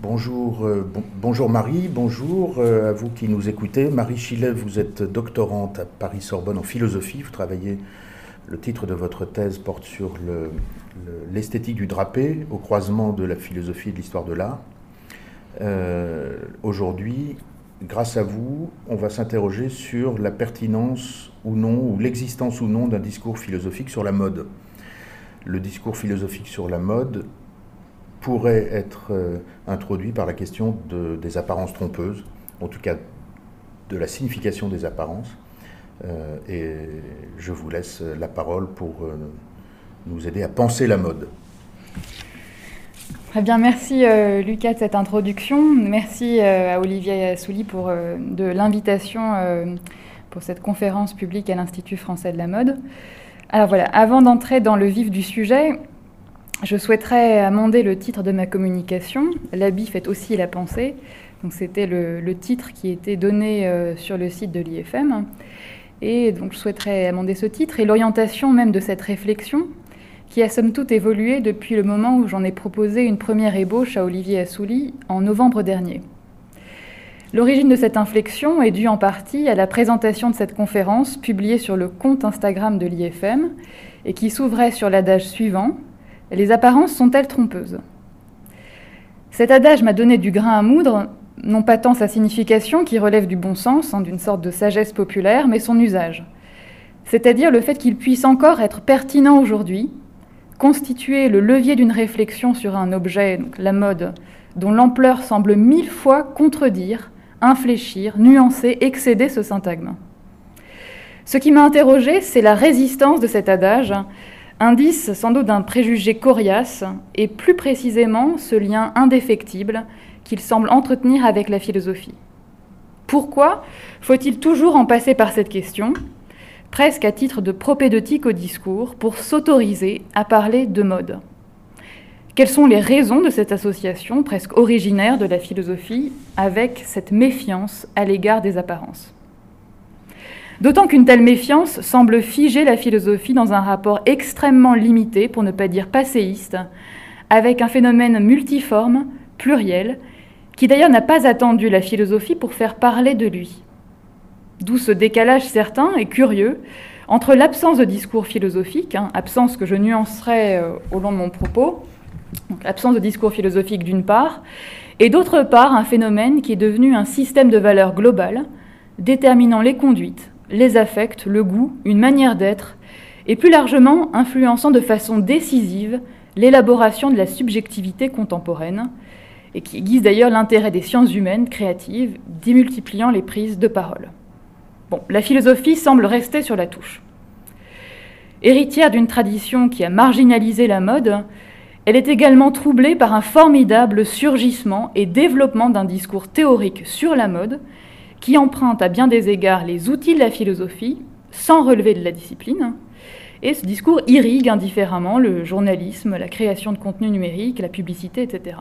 Bonjour, euh, bon- bonjour Marie, bonjour euh, à vous qui nous écoutez. Marie Chilet, vous êtes doctorante à Paris-Sorbonne en philosophie. Vous travaillez, le titre de votre thèse porte sur le- le- l'esthétique du drapé au croisement de la philosophie et de l'histoire de l'art. Euh, Aujourd'hui, grâce à vous, on va s'interroger sur la pertinence ou non, ou l'existence ou non d'un discours philosophique sur la mode. Le discours philosophique sur la mode pourrait être euh, introduit par la question de- des apparences trompeuses, en tout cas de la signification des apparences. Euh, et je vous laisse la parole pour euh, nous aider à penser la mode. Très bien, merci Lucas de cette introduction. Merci à Olivier Assouli pour de l'invitation pour cette conférence publique à l'Institut français de la mode. Alors voilà, avant d'entrer dans le vif du sujet, je souhaiterais amender le titre de ma communication. L'habit fait aussi la pensée. C'était le, le titre qui était donné euh, sur le site de l'IFM. Et donc je souhaiterais amender ce titre et l'orientation même de cette réflexion qui a somme toute évolué depuis le moment où j'en ai proposé une première ébauche à Olivier Assouli en novembre dernier. L'origine de cette inflexion est due en partie à la présentation de cette conférence publiée sur le compte Instagram de l'IFM et qui s'ouvrait sur l'adage suivant Les apparences sont-elles trompeuses? Cet adage m'a donné du grain à moudre, non pas tant sa signification qui relève du bon sens, hein, d'une sorte de sagesse populaire, mais son usage. C'est-à-dire le fait qu'il puisse encore être pertinent aujourd'hui, constituer le levier d'une réflexion sur un objet, la mode, dont l'ampleur semble mille fois contredire, infléchir, nuancer, excéder ce syntagme. Ce qui m'a interrogé, c'est la résistance de cet adage, indice sans doute d'un préjugé coriace, et plus précisément ce lien indéfectible qu'il semble entretenir avec la philosophie. Pourquoi faut-il toujours en passer par cette question presque à titre de propédeutique au discours, pour s'autoriser à parler de mode? Quelles sont les raisons de cette association presque originaire de la philosophie avec cette méfiance à l'égard des apparences? D'autant qu'une telle méfiance semble figer la philosophie dans un rapport extrêmement limité, pour ne pas dire passéiste, avec un phénomène multiforme, pluriel, qui d'ailleurs n'a pas attendu la philosophie pour faire parler de lui. D'où ce décalage certain et curieux entre l'absence de discours philosophique, hein, absence que je nuancerai euh, au long de mon propos, donc l'absence de discours philosophique d'une part, et d'autre part un phénomène qui est devenu un système de valeurs globales, déterminant les conduites, les affects, le goût, une manière d'être, et plus largement influençant de façon décisive l'élaboration de la subjectivité contemporaine, et qui aiguise d'ailleurs l'intérêt des sciences humaines créatives, démultipliant les prises de parole. Bon, la philosophie semble rester sur la touche. Héritière d'une tradition qui a marginalisé la mode, elle est également troublée par un formidable surgissement et développement d'un discours théorique sur la mode qui emprunte à bien des égards les outils de la philosophie sans relever de la discipline. Et ce discours irrigue indifféremment le journalisme, la création de contenu numérique, la publicité, etc.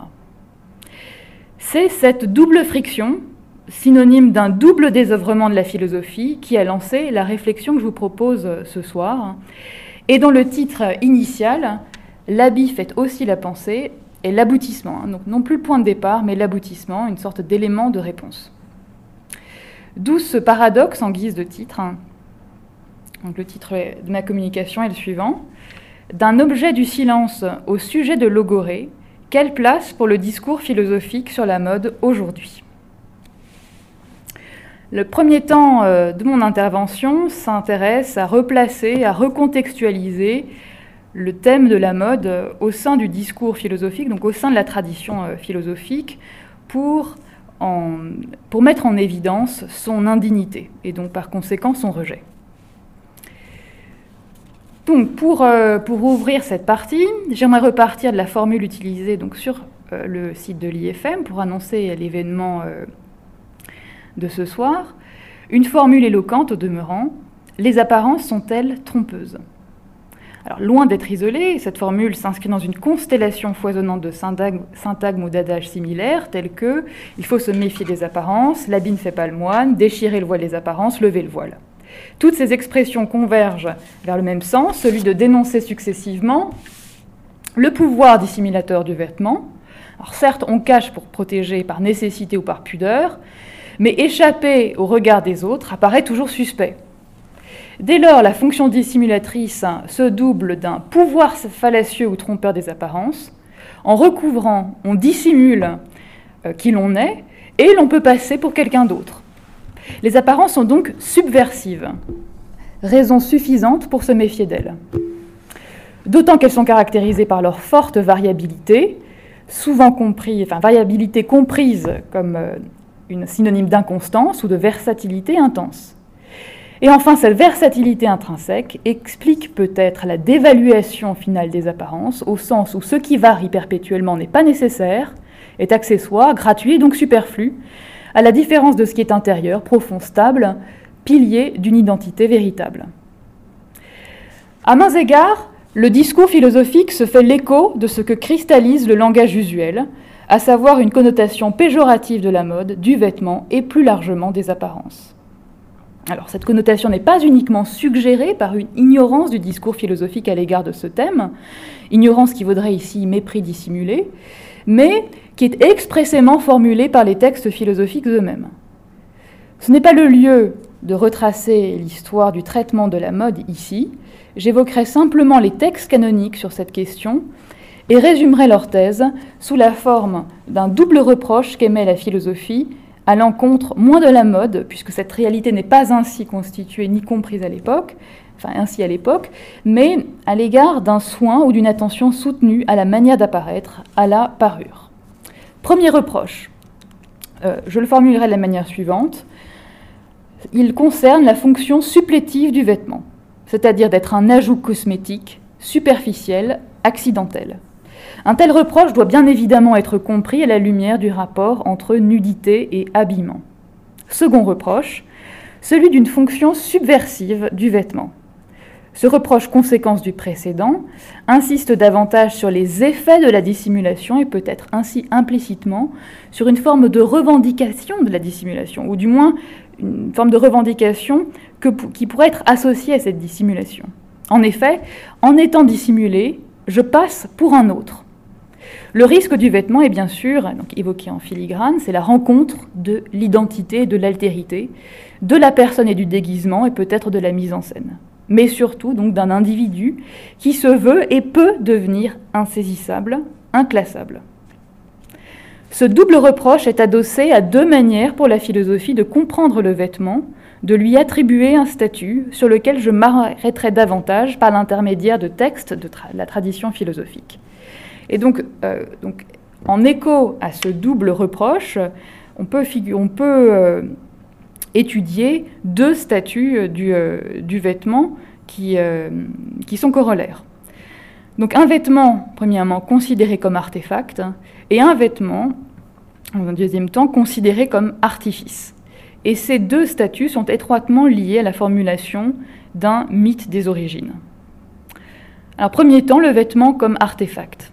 C'est cette double friction synonyme d'un double désœuvrement de la philosophie qui a lancé la réflexion que je vous propose ce soir, et dont le titre initial, L'habit fait aussi la pensée, est l'aboutissement. Donc non plus le point de départ, mais l'aboutissement, une sorte d'élément de réponse. D'où ce paradoxe en guise de titre. Donc le titre de ma communication est le suivant. D'un objet du silence au sujet de Logorée, quelle place pour le discours philosophique sur la mode aujourd'hui? Le premier temps euh, de mon intervention s'intéresse à replacer, à recontextualiser le thème de la mode au sein du discours philosophique, donc au sein de la tradition euh, philosophique, pour, pour mettre en évidence son indignité et donc par conséquent son rejet. Donc pour, pour ouvrir cette partie, j'aimerais repartir de la formule utilisée sur le site de l'IFM pour annoncer l'événement de ce soir, une formule éloquente au demeurant, les apparences sont-elles trompeuses? Loin d'être isolée, cette formule s'inscrit dans une constellation foisonnante de syntagmes, syntagmes ou d'adages similaires, tels que il faut se méfier des apparences, l'habit ne fait pas le moine, déchirer le voile des apparences, lever le voile. Toutes ces expressions convergent vers le même sens, celui de dénoncer successivement le pouvoir dissimulateur du vêtement, Alors certes, on cache pour protéger par nécessité ou par pudeur, mais échapper au regard des autres apparaît toujours suspect. Dès lors, la fonction dissimulatrice se double d'un pouvoir fallacieux ou trompeur des apparences. En recouvrant, on dissimule euh, qui l'on est et l'on peut passer pour quelqu'un d'autre. Les apparences sont donc subversives, raison suffisante pour se méfier d'elles. D'autant qu'elles sont caractérisées par leur forte variabilité, souvent compris, enfin variabilité comprise comme euh, une synonyme d'inconstance ou de versatilité intense. Et enfin, cette versatilité intrinsèque explique peut-être la dévaluation finale des apparences, au sens où ce qui varie perpétuellement n'est pas nécessaire, est accessoire, gratuit donc superflu, à la différence de ce qui est intérieur, profond, stable, pilier d'une identité véritable. À mains égards, le discours philosophique se fait l'écho de ce que cristallise le langage usuel, à savoir une connotation péjorative de la mode, du vêtement et plus largement des apparences. Alors cette connotation n'est pas uniquement suggérée par une ignorance du discours philosophique à l'égard de ce thème, ignorance qui vaudrait ici mépris dissimulé, mais qui est expressément formulée par les textes philosophiques eux-mêmes. Ce n'est pas le lieu de retracer l'histoire du traitement de la mode ici, j'évoquerai simplement les textes canoniques sur cette question et résumerai leur thèse sous la forme d'un double reproche qu'émet la philosophie à l'encontre moins de la mode, puisque cette réalité n'est pas ainsi constituée ni comprise à l'époque, enfin ainsi à l'époque, mais à l'égard d'un soin ou d'une attention soutenue à la manière d'apparaître, à la parure. Premier reproche, euh, je le formulerai de la manière suivante, il concerne la fonction supplétive du vêtement, c'est-à-dire d'être un ajout cosmétique, superficiel, accidentel. Un tel reproche doit bien évidemment être compris à la lumière du rapport entre nudité et habillement. Second reproche, celui d'une fonction subversive du vêtement. Ce reproche, conséquence du précédent, insiste davantage sur les effets de la dissimulation et peut-être ainsi implicitement sur une forme de revendication de la dissimulation, ou du moins une forme de revendication qui pourrait être associée à cette dissimulation. En effet, en étant dissimulé, je passe pour un autre. Le risque du vêtement est bien sûr, évoqué en filigrane, c'est la rencontre de l'identité de l'altérité, de la personne et du déguisement et peut-être de la mise en scène, mais surtout donc d'un individu qui se veut et peut devenir insaisissable, inclassable. Ce double reproche est adossé à deux manières pour la philosophie de comprendre le vêtement, de lui attribuer un statut sur lequel je m'arrêterai davantage par l'intermédiaire de textes de la tradition philosophique. Et donc, euh, donc, en écho à ce double reproche, on peut, euh, étudier deux statuts euh, du, vêtement qui, qui sont corollaires. Donc un vêtement, premièrement, considéré comme artefact, et un vêtement, en deuxième temps, considéré comme artifice. Et ces deux statuts sont étroitement liés à la formulation d'un mythe des origines. Alors, premier temps, le vêtement comme artefact.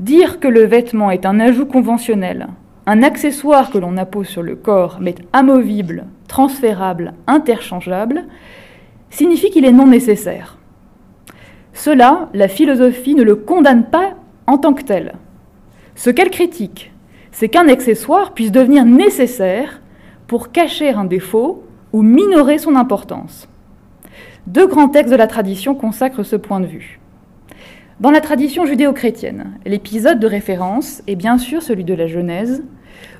Dire que le vêtement est un ajout conventionnel, un accessoire que l'on appose sur le corps, mais amovible, transférable, interchangeable, signifie qu'il est non nécessaire. Cela, la philosophie ne le condamne pas en tant que tel. Ce qu'elle critique, c'est qu'un accessoire puisse devenir nécessaire pour cacher un défaut ou minorer son importance. Deux grands textes de la tradition consacrent ce point de vue. Dans la tradition judéo-chrétienne, l'épisode de référence est bien sûr celui de la Genèse,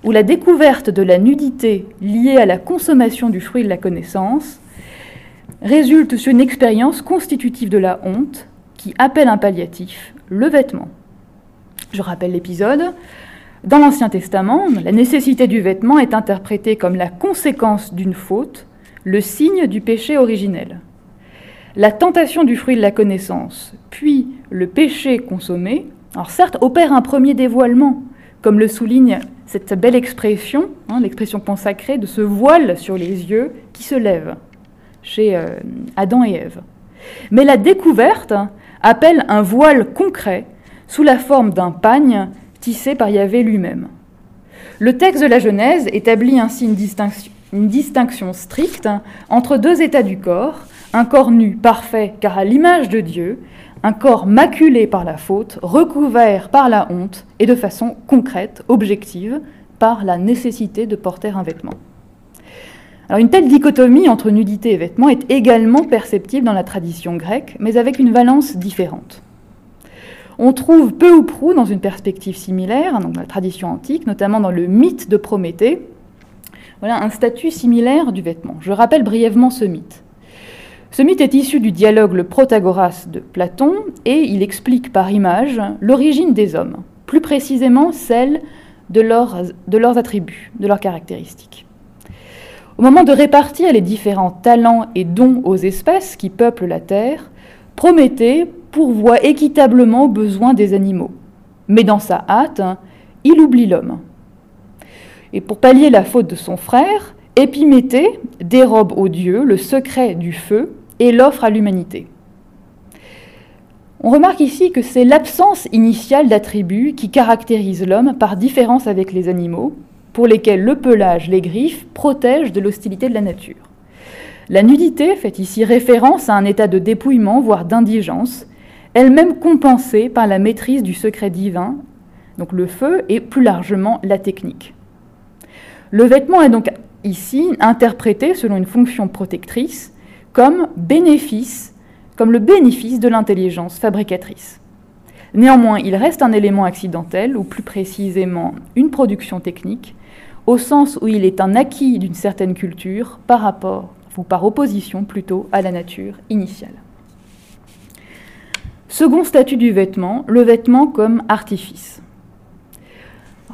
où la découverte de la nudité liée à la consommation du fruit de la connaissance résulte sur une expérience constitutive de la honte qui appelle un palliatif, le vêtement. Je rappelle l'épisode. Dans l'Ancien Testament, la nécessité du vêtement est interprétée comme la conséquence d'une faute, le signe du péché originel. La tentation du fruit de la connaissance, puis le péché consommé, alors certes, opère un premier dévoilement, comme le souligne cette belle expression, hein, l'expression consacrée de ce voile sur les yeux qui se lève chez euh, Adam et Ève. Mais la découverte appelle un voile concret sous la forme d'un pagne tissé par Yahvé lui-même. Le texte de la Genèse établit ainsi une distinction, une distinction stricte entre deux états du corps, un corps nu, parfait, car à l'image de Dieu, un corps maculé par la faute, recouvert par la honte, et de façon concrète, objective, par la nécessité de porter un vêtement. Alors une telle dichotomie entre nudité et vêtements est également perceptible dans la tradition grecque, mais avec une valence différente. On trouve peu ou prou dans une perspective similaire, dans la tradition antique, notamment dans le mythe de Prométhée, voilà un statut similaire du vêtement. Je rappelle brièvement ce mythe. Ce mythe est issu du dialogue Le Protagoras de Platon et il explique par image l'origine des hommes, plus précisément celle de leurs, de leurs attributs, de leurs caractéristiques. Au moment de répartir les différents talents et dons aux espèces qui peuplent la Terre, Prométhée pourvoit équitablement aux besoins des animaux. Mais dans sa hâte, il oublie l'homme. Et pour pallier la faute de son frère, Épiméthée dérobe aux dieux le secret du feu et l'offre à l'humanité. On remarque ici que c'est l'absence initiale d'attributs qui caractérise l'homme par différence avec les animaux, pour lesquels le pelage, les griffes, protègent de l'hostilité de la nature. La nudité fait ici référence à un état de dépouillement, voire d'indigence, elle-même compensée par la maîtrise du secret divin, donc le feu et plus largement la technique. Le vêtement est donc ici interprété selon une fonction protectrice comme le bénéfice de l'intelligence fabricatrice. Néanmoins, il reste un élément accidentel, ou plus précisément une production technique, au sens où il est un acquis d'une certaine culture par rapport, ou par opposition plutôt, à la nature initiale. Second statut du vêtement, le vêtement comme artifice.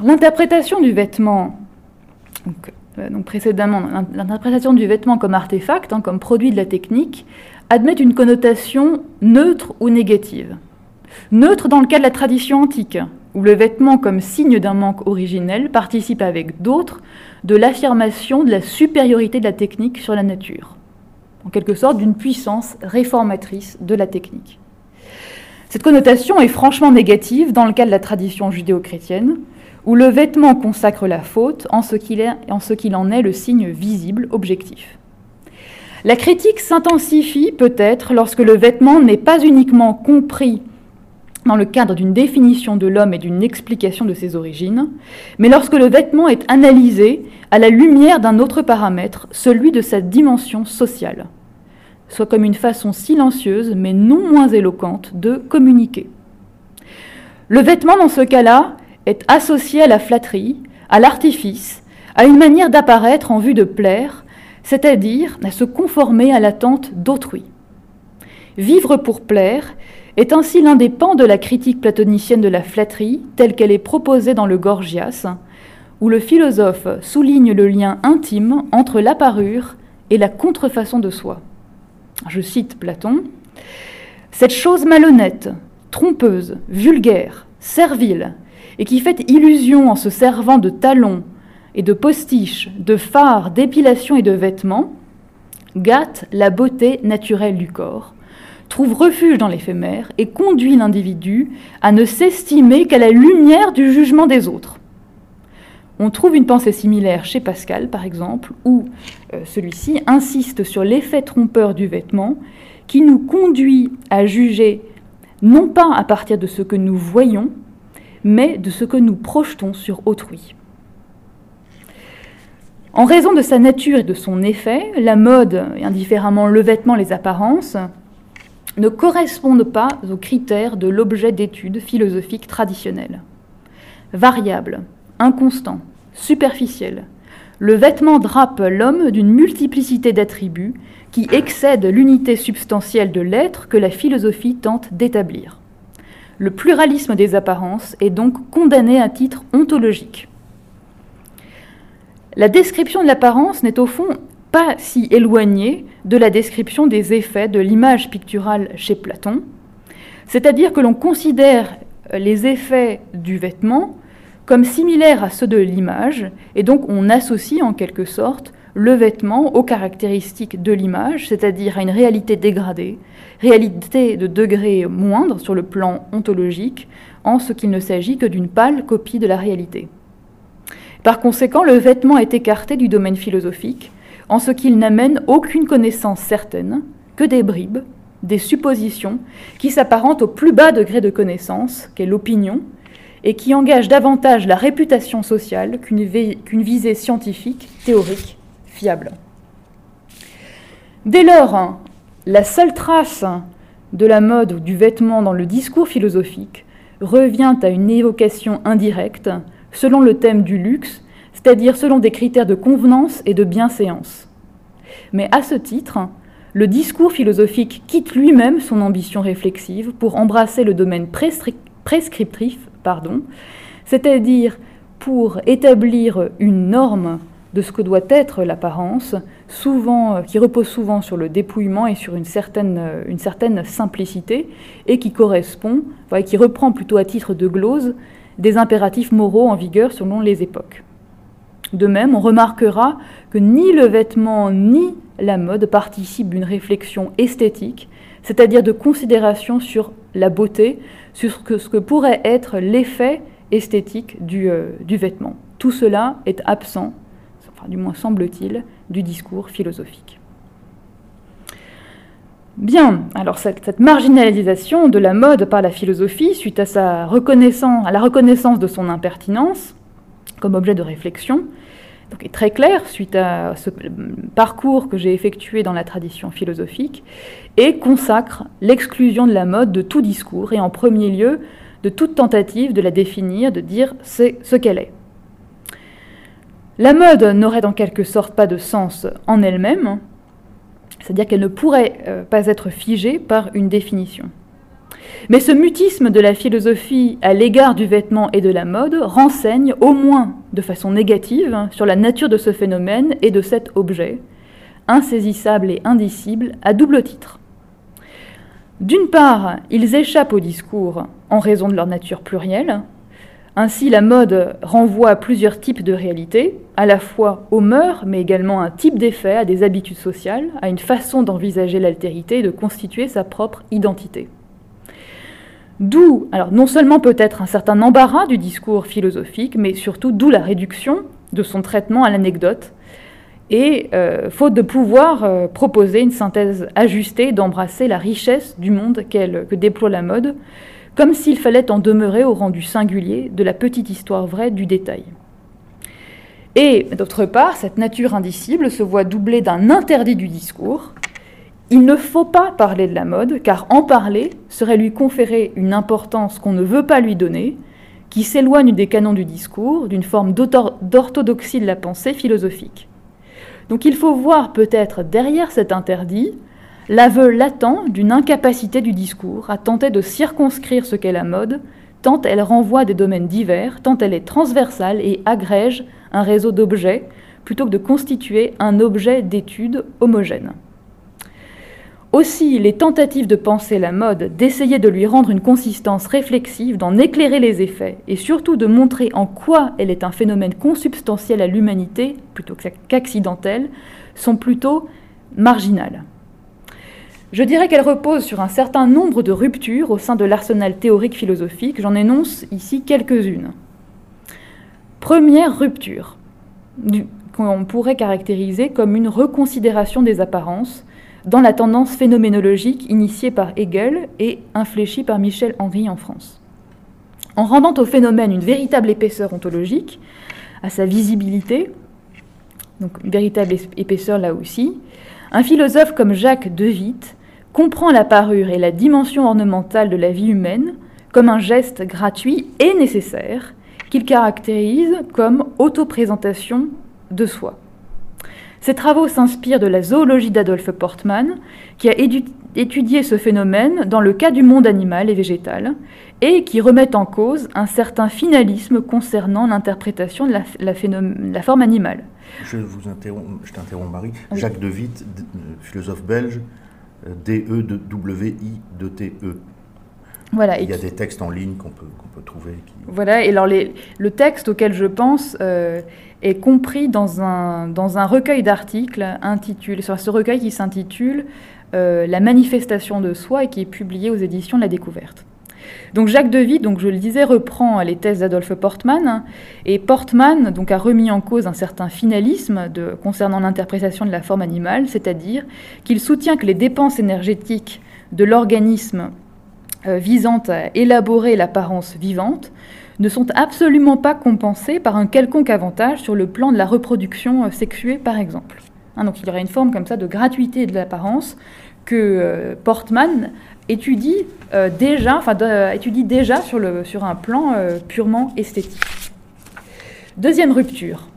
L'interprétation du vêtement euh, donc, précédemment, l'interprétation du vêtement comme artefact, hein, comme produit de la technique, admet une connotation neutre ou négative. Neutre dans le cas de la tradition antique, où le vêtement comme signe d'un manque originel participe avec d'autres de l'affirmation de la supériorité de la technique sur la nature, en quelque sorte d'une puissance réformatrice de la technique. Cette connotation est franchement négative dans le cas de la tradition judéo-chrétienne, où le vêtement consacre la faute en ce qu'il en est le signe visible, objectif. La critique s'intensifie peut-être lorsque le vêtement n'est pas uniquement compris dans le cadre d'une définition de l'homme et d'une explication de ses origines, mais lorsque le vêtement est analysé à la lumière d'un autre paramètre, celui de sa dimension sociale, soit comme une façon silencieuse mais non moins éloquente de communiquer. Le vêtement, dans ce cas-là, est associé à la flatterie, à l'artifice, à une manière d'apparaître en vue de plaire, c'est-à-dire à se conformer à l'attente d'autrui. Vivre pour plaire est ainsi l'un des pans de la critique platonicienne de la flatterie, telle qu'elle est proposée dans le Gorgias, où le philosophe souligne le lien intime entre l'apparure et la contrefaçon de soi. Je cite Platon Cette chose malhonnête, trompeuse, vulgaire, servile, et qui fait illusion en se servant de talons et de postiches, de phares, d'épilation et de vêtements, gâte la beauté naturelle du corps, trouve refuge dans l'éphémère et conduit l'individu à ne s'estimer qu'à la lumière du jugement des autres. On trouve une pensée similaire chez Pascal, par exemple, où euh, celui-ci insiste sur l'effet trompeur du vêtement qui nous conduit à juger non pas à partir de ce que nous voyons, mais de ce que nous projetons sur autrui. En raison de sa nature et de son effet, la mode, et indifféremment le vêtement, les apparences, ne correspondent pas aux critères de l'objet d'étude philosophique traditionnel. Variable, inconstant, superficiel, le vêtement drape l'homme d'une multiplicité d'attributs qui excèdent l'unité substantielle de l'être que la philosophie tente d'établir. Le pluralisme des apparences est donc condamné à titre ontologique. La description de l'apparence n'est au fond pas si éloignée de la description des effets de l'image picturale chez Platon, c'est-à-dire que l'on considère les effets du vêtement comme similaires à ceux de l'image, et donc on associe en quelque sorte le vêtement aux caractéristiques de l'image, c'est-à-dire à une réalité dégradée, réalité de degré moindre sur le plan ontologique, en ce qu'il ne s'agit que d'une pâle copie de la réalité. Par conséquent, le vêtement est écarté du domaine philosophique, en ce qu'il n'amène aucune connaissance certaine, que des bribes, des suppositions qui s'apparentent au plus bas degré de connaissance, qu'est l'opinion, et qui engagent davantage la réputation sociale qu'une visée scientifique, théorique, Dès lors, la seule trace de la mode ou du vêtement dans le discours philosophique revient à une évocation indirecte, selon le thème du luxe, c'est-à-dire selon des critères de convenance et de bienséance. Mais à ce titre, le discours philosophique quitte lui-même son ambition réflexive pour embrasser le domaine prescriptif, c'est-à-dire pour établir une norme de ce que doit être l'apparence, souvent, qui repose souvent sur le dépouillement et sur une certaine, certaine simplicité, et qui correspond, qui reprend plutôt à titre de glose des impératifs moraux en vigueur selon les époques. De même, on remarquera que ni le vêtement ni la mode participent d'une réflexion esthétique, c'est-à-dire de considération sur la beauté, sur ce que, pourrait être l'effet esthétique du, euh, du, vêtement. Tout cela est absent, du moins semble-t-il, du discours philosophique. Bien, alors cette, marginalisation de la mode par la philosophie, suite à, sa reconnaissance, à la reconnaissance de son impertinence comme objet de réflexion, est très claire suite à ce parcours que j'ai effectué dans la tradition philosophique, et consacre l'exclusion de la mode de tout discours, et en premier lieu de toute tentative de la définir, de dire c'est ce qu'elle est. La mode n'aurait en quelque sorte pas de sens en elle-même, c'est-à-dire qu'elle ne pourrait euh, pas être figée par une définition. Mais ce mutisme de la philosophie à l'égard du vêtement et de la mode renseigne, au moins de façon négative, sur la nature de ce phénomène et de cet objet, insaisissable et indicible, à double titre. D'une part, ils échappent au discours en raison de leur nature plurielle, ainsi, la mode renvoie à plusieurs types de réalités, à la fois aux mœurs, mais également à un type d'effet, à des habitudes sociales, à une façon d'envisager l'altérité et de constituer sa propre identité. D'où, alors non seulement peut-être un certain embarras du discours philosophique, mais surtout d'où la réduction de son traitement à l'anecdote, et euh, faute de pouvoir euh, proposer une synthèse ajustée, d'embrasser la richesse du monde que déploie la mode, comme s'il fallait en demeurer au rendu singulier de la petite histoire vraie du détail. Et d'autre part, cette nature indicible se voit doublée d'un interdit du discours. Il ne faut pas parler de la mode, car en parler serait lui conférer une importance qu'on ne veut pas lui donner, qui s'éloigne des canons du discours, d'une forme d'orthodoxie de la pensée philosophique. Donc il faut voir peut-être derrière cet interdit l'aveu latent d'une incapacité du discours à tenter de circonscrire ce qu'est la mode, tant elle renvoie des domaines divers, tant elle est transversale et agrège un réseau d'objets, plutôt que de constituer un objet d'étude homogène. Aussi, les tentatives de penser la mode, d'essayer de lui rendre une consistance réflexive, d'en éclairer les effets, et surtout de montrer en quoi elle est un phénomène consubstantiel à l'humanité, plutôt qu'accidentel, sont plutôt marginales. Je dirais qu'elle repose sur un certain nombre de ruptures au sein de l'arsenal théorique philosophique. J'en énonce ici quelques-unes. Première rupture, qu'on pourrait caractériser comme une reconsidération des apparences dans la tendance phénoménologique initiée par Hegel et infléchie par Michel Henry en France. En rendant au phénomène une véritable épaisseur ontologique, à sa visibilité, donc une véritable épaisseur là aussi, un philosophe comme Jacques De Witt comprend la parure et la dimension ornementale de la vie humaine comme un geste gratuit et nécessaire qu'il caractérise comme autoprésentation de soi. Ses travaux s'inspirent de la zoologie d'Adolphe Portman, qui a étudié ce phénomène dans le cas du monde animal et végétal, et qui remet en cause un certain finalisme concernant l'interprétation de la forme animale. Je vous interromps, je t'interromps Marie. Jacques de Witt, philosophe belge, D-E-W-I-T-E. Voilà, Il y a des textes en ligne qu'on peut, peut, trouver. Voilà, et alors les, le texte auquel je pense euh, est compris dans un, dans un recueil d'articles intitulé, sur ce recueil qui s'intitule euh, La manifestation de soi et qui est publié aux éditions de la découverte. Donc Jacques Devy, donc je le disais, reprend les thèses d'Adolphe Portman et Portman donc a remis en cause un certain finalisme concernant l'interprétation de la forme animale, c'est-à-dire qu'il soutient que les dépenses énergétiques de l'organisme euh, visant à élaborer l'apparence vivante ne sont absolument pas compensées par un quelconque avantage sur le plan de la reproduction euh, sexuée, par exemple. Hein, donc il y aurait une forme comme ça de gratuité de l'apparence que euh, Portman étudie déjà, enfin, étudie déjà sur, un plan purement esthétique. Deuxième rupture.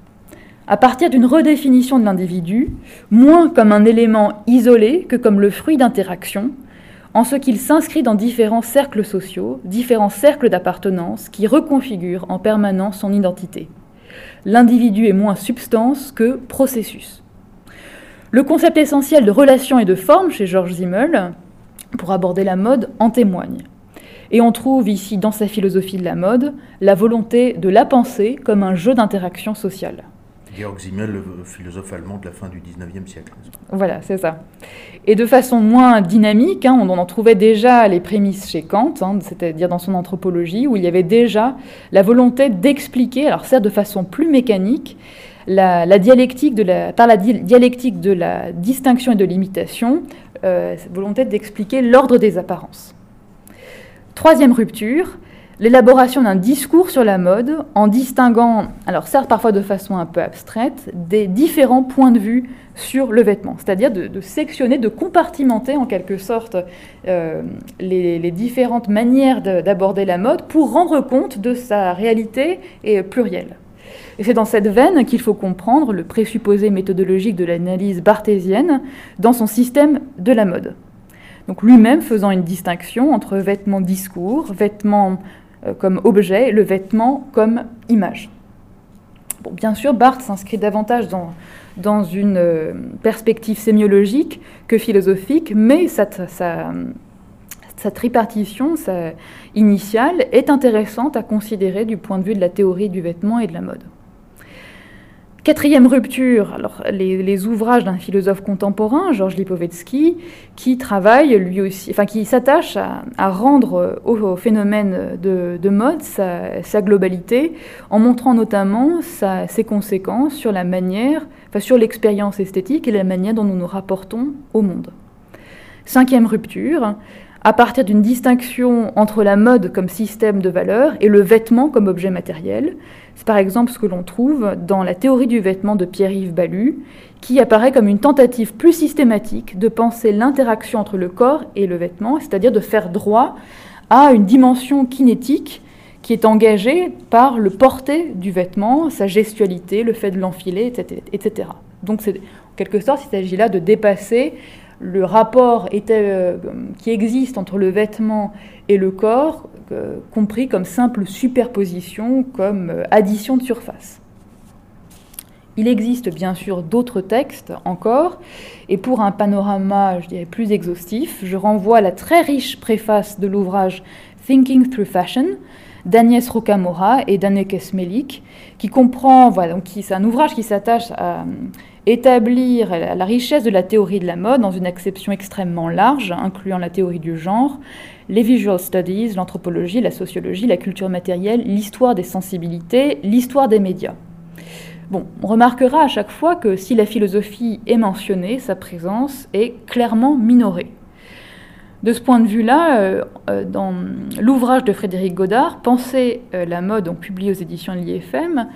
À partir d'une redéfinition de l'individu, moins comme un élément isolé que comme le fruit d'interactions, en ce qu'il s'inscrit dans différents cercles sociaux, différents cercles d'appartenance qui reconfigurent en permanence son identité. L'individu est moins substance que processus. Le concept essentiel de relation et de forme chez Georges Simmel, pour aborder la mode, en témoigne. Et on trouve ici, dans sa philosophie de la mode, la volonté de la pensée comme un jeu d'interaction sociale. Georg Simmel, le philosophe allemand de la fin du 19e siècle. Voilà, c'est ça. Et de façon moins dynamique, hein, on en trouvait déjà les prémices chez Kant, hein, c'est-à-dire dans son anthropologie, où il y avait déjà la volonté d'expliquer, alors certes de façon plus mécanique, la, dialectique de la, par la dialectique de la distinction et de l'imitation, euh, volonté d'expliquer l'ordre des apparences. Troisième rupture, l'élaboration d'un discours sur la mode en distinguant, alors certes parfois de façon un peu abstraite, des différents points de vue sur le vêtement, c'est-à-dire de, sectionner, de compartimenter en quelque sorte euh, les, différentes manières d'aborder la mode pour rendre compte de sa réalité et plurielle. Et c'est dans cette veine qu'il faut comprendre le présupposé méthodologique de l'analyse barthésienne dans son système de la mode. Donc lui-même faisant une distinction entre vêtements discours, vêtements euh, comme objet, le vêtement comme image. Bon, bien sûr, Barthes s'inscrit davantage dans, une euh, perspective sémiologique que philosophique, mais sa, tripartition initiale est intéressante à considérer du point de vue de la théorie du vêtement et de la mode. Quatrième rupture, les, ouvrages d'un philosophe contemporain, Georges Lipovetsky, qui travaille lui aussi, qui s'attache à, rendre au, phénomène de, mode sa, globalité, en montrant notamment ses conséquences sur la manière, enfin sur l'expérience esthétique et la manière dont nous nous rapportons au monde. Cinquième rupture, à partir d'une distinction entre la mode comme système de valeur et le vêtement comme objet matériel. C'est par exemple ce que l'on trouve dans la théorie du vêtement de Pierre-Yves Ballu, qui apparaît comme une tentative plus systématique de penser l'interaction entre le corps et le vêtement, c'est-à-dire de faire droit à une dimension kinétique qui est engagée par le porté du vêtement, sa gestualité, le fait de l'enfiler, etc. Donc en quelque sorte, il s'agit là de dépasser le rapport euh, qui existe entre le vêtement et le corps, euh, compris comme simple superposition, comme euh, addition de surface. Il existe bien sûr d'autres textes encore, et pour un panorama, je dirais, plus exhaustif, je renvoie à la très riche préface de l'ouvrage Thinking Through Fashion d'Agnès Rocamora et d'Anneke Smelik, qui comprend, voilà, donc c'est un ouvrage qui s'attache à établir la richesse de la théorie de la mode dans une acception extrêmement large, incluant la théorie du genre, les visual studies, l'anthropologie, la sociologie, la culture matérielle, l'histoire des sensibilités, l'histoire des médias. Bon, on remarquera à chaque fois que si la philosophie est mentionnée, sa présence est clairement minorée. De ce point de vue-là, euh, euh, dans l'ouvrage de Frédéric Godard, Penser euh, la mode, publié aux éditions de l'IFM,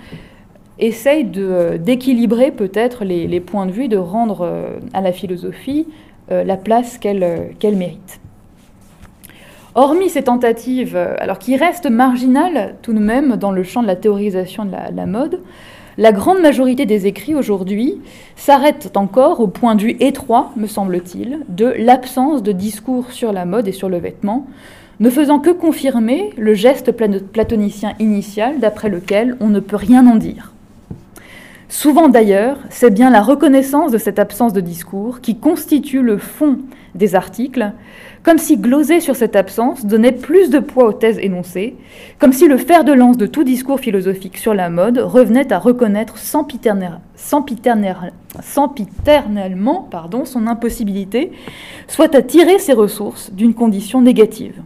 essaye euh, d'équilibrer peut-être les, points de vue, de rendre euh, à la philosophie euh, la place qu'elle mérite. Hormis ces tentatives, alors qui restent marginales tout de même dans le champ de la théorisation de la, mode, la grande majorité des écrits aujourd'hui s'arrêtent encore au point de vue étroit, me semble-t-il, de l'absence de discours sur la mode et sur le vêtement, ne faisant que confirmer le geste platonicien initial d'après lequel on ne peut rien en dire. Souvent d'ailleurs, c'est bien la reconnaissance de cette absence de discours qui constitue le fond des articles, comme si gloser sur cette absence donnait plus de poids aux thèses énoncées, comme si le fer de lance de tout discours philosophique sur la mode revenait à reconnaître sempiternellement pardon, son impossibilité, soit à tirer ses ressources d'une condition négative.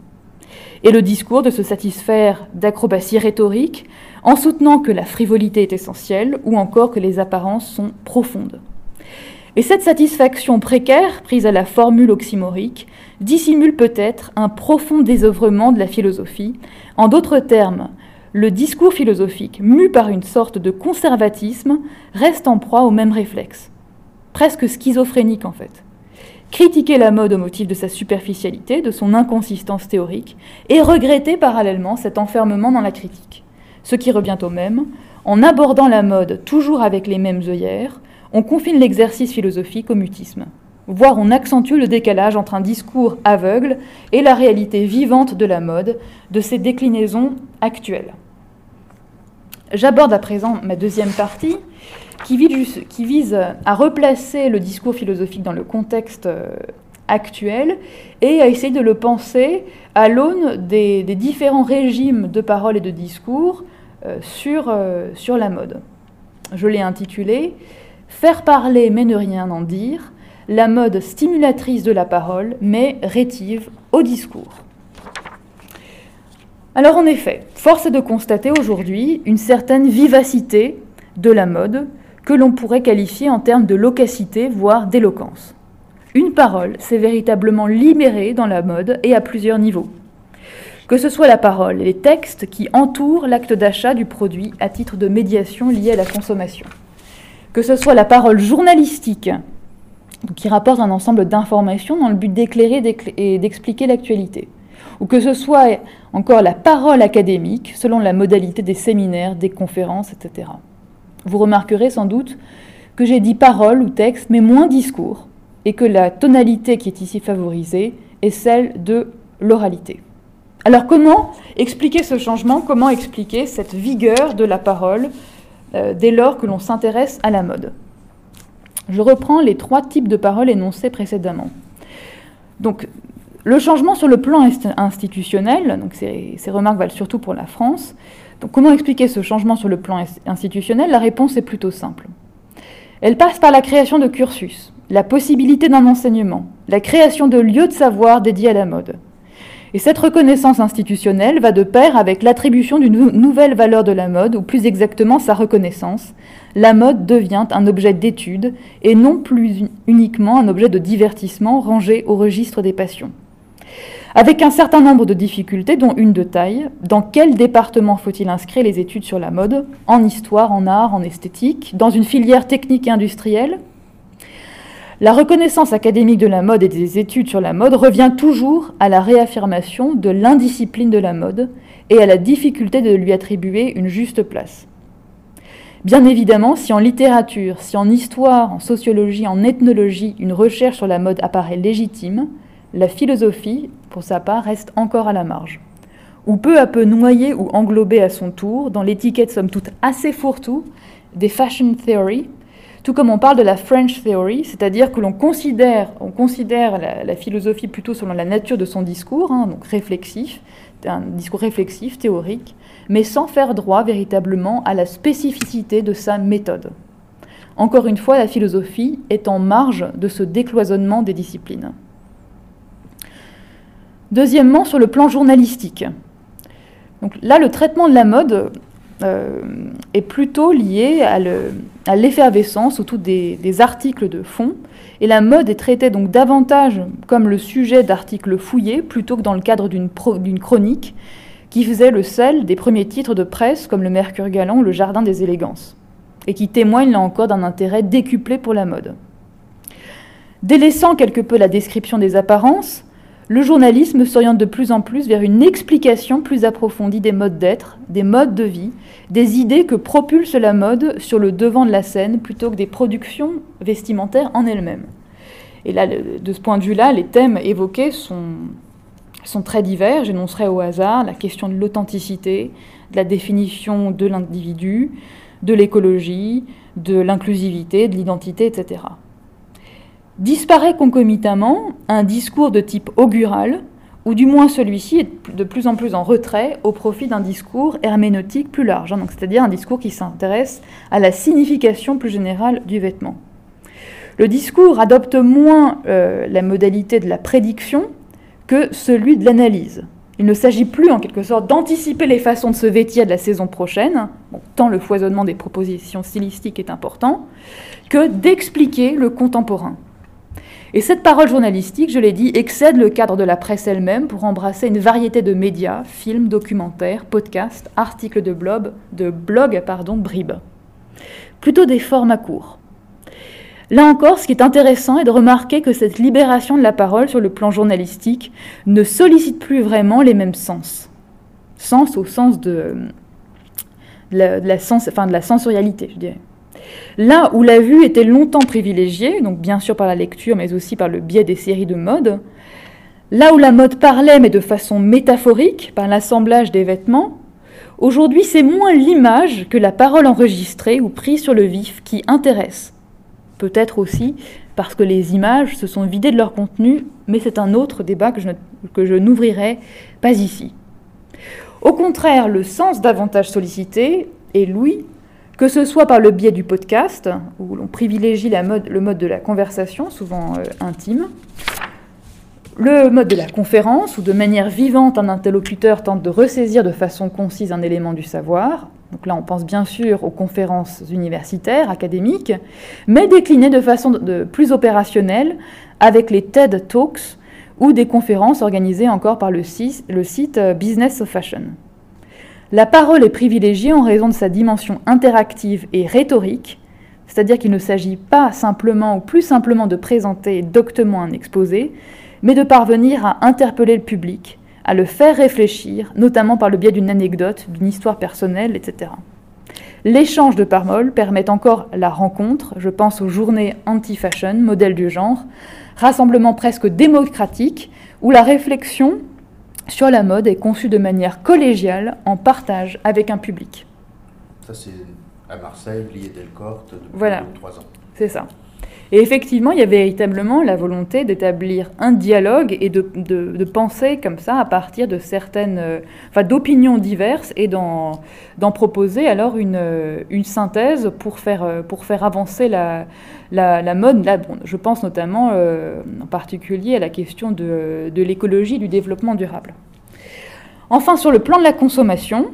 Et le discours de se satisfaire d'acrobaties rhétoriques en soutenant que la frivolité est essentielle ou encore que les apparences sont profondes. Et cette satisfaction précaire, prise à la formule oxymorique, dissimule peut-être un profond désœuvrement de la philosophie. En d'autres termes, le discours philosophique, mu par une sorte de conservatisme, reste en proie au même réflexe, presque schizophrénique en fait. Critiquer la mode au motif de sa superficialité, de son inconsistance théorique, et regretter parallèlement cet enfermement dans la critique. Ce qui revient au même, en abordant la mode toujours avec les mêmes œillères, on confine l'exercice philosophique au mutisme, voire on accentue le décalage entre un discours aveugle et la réalité vivante de la mode, de ses déclinaisons actuelles. J'aborde à présent ma deuxième partie, qui vise, à replacer le discours philosophique dans le contexte euh, actuel et à essayer de le penser à l'aune des, différents régimes de parole et de discours euh, sur, euh, sur la mode. Je l'ai intitulé Faire parler mais ne rien en dire, la mode stimulatrice de la parole mais rétive au discours. Alors en effet, force est de constater aujourd'hui une certaine vivacité de la mode que l'on pourrait qualifier en termes de locacité, voire d'éloquence. Une parole s'est véritablement libérée dans la mode et à plusieurs niveaux. Que ce soit la parole les textes qui entourent l'acte d'achat du produit à titre de médiation liée à la consommation que ce soit la parole journalistique, qui rapporte un ensemble d'informations dans le but d'éclairer et d'expliquer l'actualité, ou que ce soit encore la parole académique, selon la modalité des séminaires, des conférences, etc. Vous remarquerez sans doute que j'ai dit parole ou texte, mais moins discours, et que la tonalité qui est ici favorisée est celle de l'oralité. Alors comment expliquer ce changement? Comment expliquer cette vigueur de la parole euh, dès lors que l'on s'intéresse à la mode? Je reprends les trois types de paroles énoncées précédemment. Donc, le changement sur le plan institutionnel, donc ces, remarques valent surtout pour la France. Comment expliquer ce changement sur le plan institutionnel? La réponse est plutôt simple. Elle passe par la création de cursus, la possibilité d'un enseignement, la création de lieux de savoir dédiés à la mode. Et cette reconnaissance institutionnelle va de pair avec l'attribution d'une nouvelle valeur de la mode, ou plus exactement sa reconnaissance. La mode devient un objet d'étude et non plus uniquement un objet de divertissement rangé au registre des passions. Avec un certain nombre de difficultés, dont une de taille, dans quel département faut-il inscrire les études sur la mode? En histoire, en art, en esthétique? Dans une filière technique et industrielle? La reconnaissance académique de la mode et des études sur la mode revient toujours à la réaffirmation de l'indiscipline de la mode et à la difficulté de lui attribuer une juste place. Bien évidemment, si en littérature, si en histoire, en sociologie, en ethnologie, une recherche sur la mode apparaît légitime, la philosophie, pour sa part, reste encore à la marge. Ou peu à peu noyée ou englobée à son tour dans l'étiquette somme toute assez fourre-tout des fashion theory, tout comme on parle de la French Theory, c'est-à-dire que l'on considère, on considère la, philosophie plutôt selon la nature de son discours, hein, donc réflexif, un discours réflexif, théorique, mais sans faire droit véritablement à la spécificité de sa méthode. Encore une fois, la philosophie est en marge de ce décloisonnement des disciplines. Deuxièmement, sur le plan journalistique. Donc là, le traitement de la mode euh, est plutôt lié à l'effervescence autour des, articles de fond. Et la mode est traitée donc davantage comme le sujet d'articles fouillés plutôt que dans le cadre d'une chronique qui faisait le sel des premiers titres de presse comme le Mercure Galant ou le Jardin des élégances, et qui témoigne là encore d'un intérêt décuplé pour la mode. Délaissant quelque peu la description des apparences, le journalisme s'oriente de plus en plus vers une explication plus approfondie des modes d'être, des modes de vie, des idées que propulse la mode sur le devant de la scène plutôt que des productions vestimentaires en elles-mêmes. Et là, de ce point de vue-là, les thèmes évoqués sont, sont très divers. J'énoncerai au hasard la question de l'authenticité, de la définition de l'individu, de l'écologie, de l'inclusivité, de l'identité, etc. Disparaît concomitamment un discours de type augural, ou du moins celui-ci est de plus en plus en retrait au profit d'un discours herméneutique plus large, hein, c'est-à-dire un discours qui s'intéresse à la signification plus générale du vêtement. Le discours adopte moins euh, la modalité de la prédiction que celui de l'analyse. Il ne s'agit plus en quelque sorte d'anticiper les façons de se vêtir de la saison prochaine, tant le foisonnement des propositions stylistiques est important, que d'expliquer le contemporain. Et cette parole journalistique, je l'ai dit, excède le cadre de la presse elle-même pour embrasser une variété de médias, films, documentaires, podcasts, articles de blog, de blog pardon, bribes. Plutôt des formats courts. Là encore, ce qui est intéressant est de remarquer que cette libération de la parole sur le plan journalistique ne sollicite plus vraiment les mêmes sens. Sens au sens de, la, sens, enfin de la sensorialité, je dirais. Là où la vue était longtemps privilégiée, donc bien sûr par la lecture, mais aussi par le biais des séries de mode, là où la mode parlait, mais de façon métaphorique, par l'assemblage des vêtements, aujourd'hui c'est moins l'image que la parole enregistrée ou prise sur le vif qui intéresse peut-être aussi parce que les images se sont vidées de leur contenu, mais c'est un autre débat que je, que je n'ouvrirai pas ici. Au contraire, le sens davantage sollicité est l'ouïe, que ce soit par le biais du podcast, où l'on privilégie le mode de la conversation, souvent euh, intime, le mode de la conférence, où de manière vivante un interlocuteur tente de ressaisir de façon concise un élément du savoir, donc là, on pense bien sûr aux conférences universitaires, académiques, mais déclinées de façon de, plus opérationnelle avec les TED Talks ou des conférences organisées encore par le, le site euh, Business of Fashion. La parole est privilégiée en raison de sa dimension interactive et rhétorique, c'est-à-dire qu'il ne s'agit pas simplement ou plus simplement de présenter doctement un exposé, mais de parvenir à interpeller le public, à le faire réfléchir, notamment par le biais d'une anecdote, d'une histoire personnelle, etc. L'échange de paroles permet encore la rencontre, je pense aux journées anti-fashion, modèle du genre, rassemblement presque démocratique, où la réflexion sur la mode est conçue de manière collégiale, en partage avec un public. Ça, c'est à Marseille, Lié Delcorte, depuis voilà. trois ans. C'est ça. Et effectivement, il y avait véritablement la volonté d'établir un dialogue et de, penser comme ça à partir de certaines, euh, enfin d'opinions diverses et d'en proposer alors une, euh, une, synthèse pour faire, euh, pour faire avancer la, la, mode. Là, bon, je pense notamment en particulier à la question de, de l'écologie, du développement durable. Enfin, sur le plan de la consommation,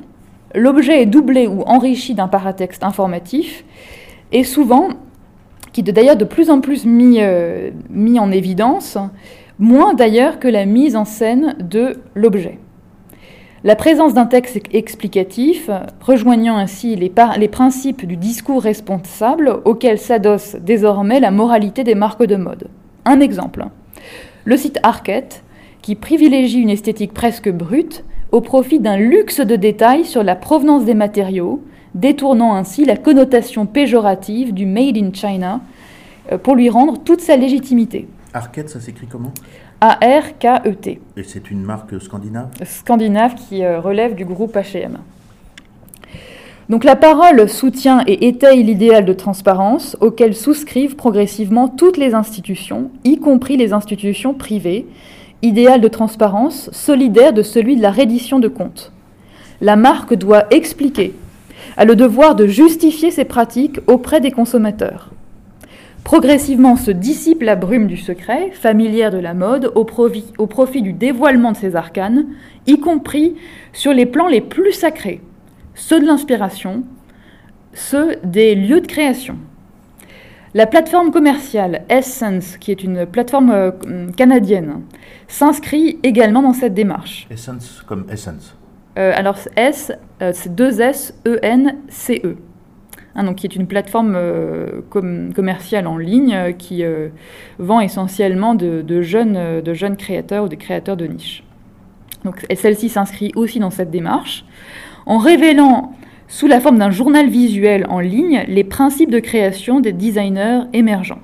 l'objet est doublé ou enrichi d'un paratexte informatif et souvent qui est d'ailleurs de plus en plus mis, euh, mis en évidence, moins d'ailleurs que la mise en scène de l'objet. La présence d'un texte explicatif, rejoignant ainsi les, les, principes du discours responsable auquel s'adosse désormais la moralité des marques de mode. Un exemple. Le site Arquette, qui privilégie une esthétique presque brute au profit d'un luxe de détails sur la provenance des matériaux, détournant ainsi la connotation péjorative du Made in China euh, pour lui rendre toute sa légitimité. Arquette, ça s'écrit comment? A-R-K-E-T. Et c'est une marque scandinave? Scandinave qui euh, relève du groupe HM. Donc la parole soutient et étaye l'idéal de transparence auquel souscrivent progressivement toutes les institutions, y compris les institutions privées, idéal de transparence solidaire de celui de la reddition de comptes. La marque doit expliquer, a le devoir de justifier ses pratiques auprès des consommateurs. Progressivement se dissipe la brume du secret, familière de la mode, au profit, du dévoilement de ses arcanes, y compris sur les plans les plus sacrés, ceux de l'inspiration, ceux des lieux de création. La plateforme commerciale Essence, qui est une plateforme euh, canadienne, s'inscrit également dans cette démarche. Essence comme Essence euh, alors S, euh, c'est 2 S E N C E. Hein, donc qui est une plateforme euh, commerciale en ligne qui vend essentiellement de, jeunes, créateurs ou des créateurs de niche. Donc celle-ci s'inscrit aussi dans cette démarche en révélant sous la forme d'un journal visuel en ligne les principes de création des designers émergents.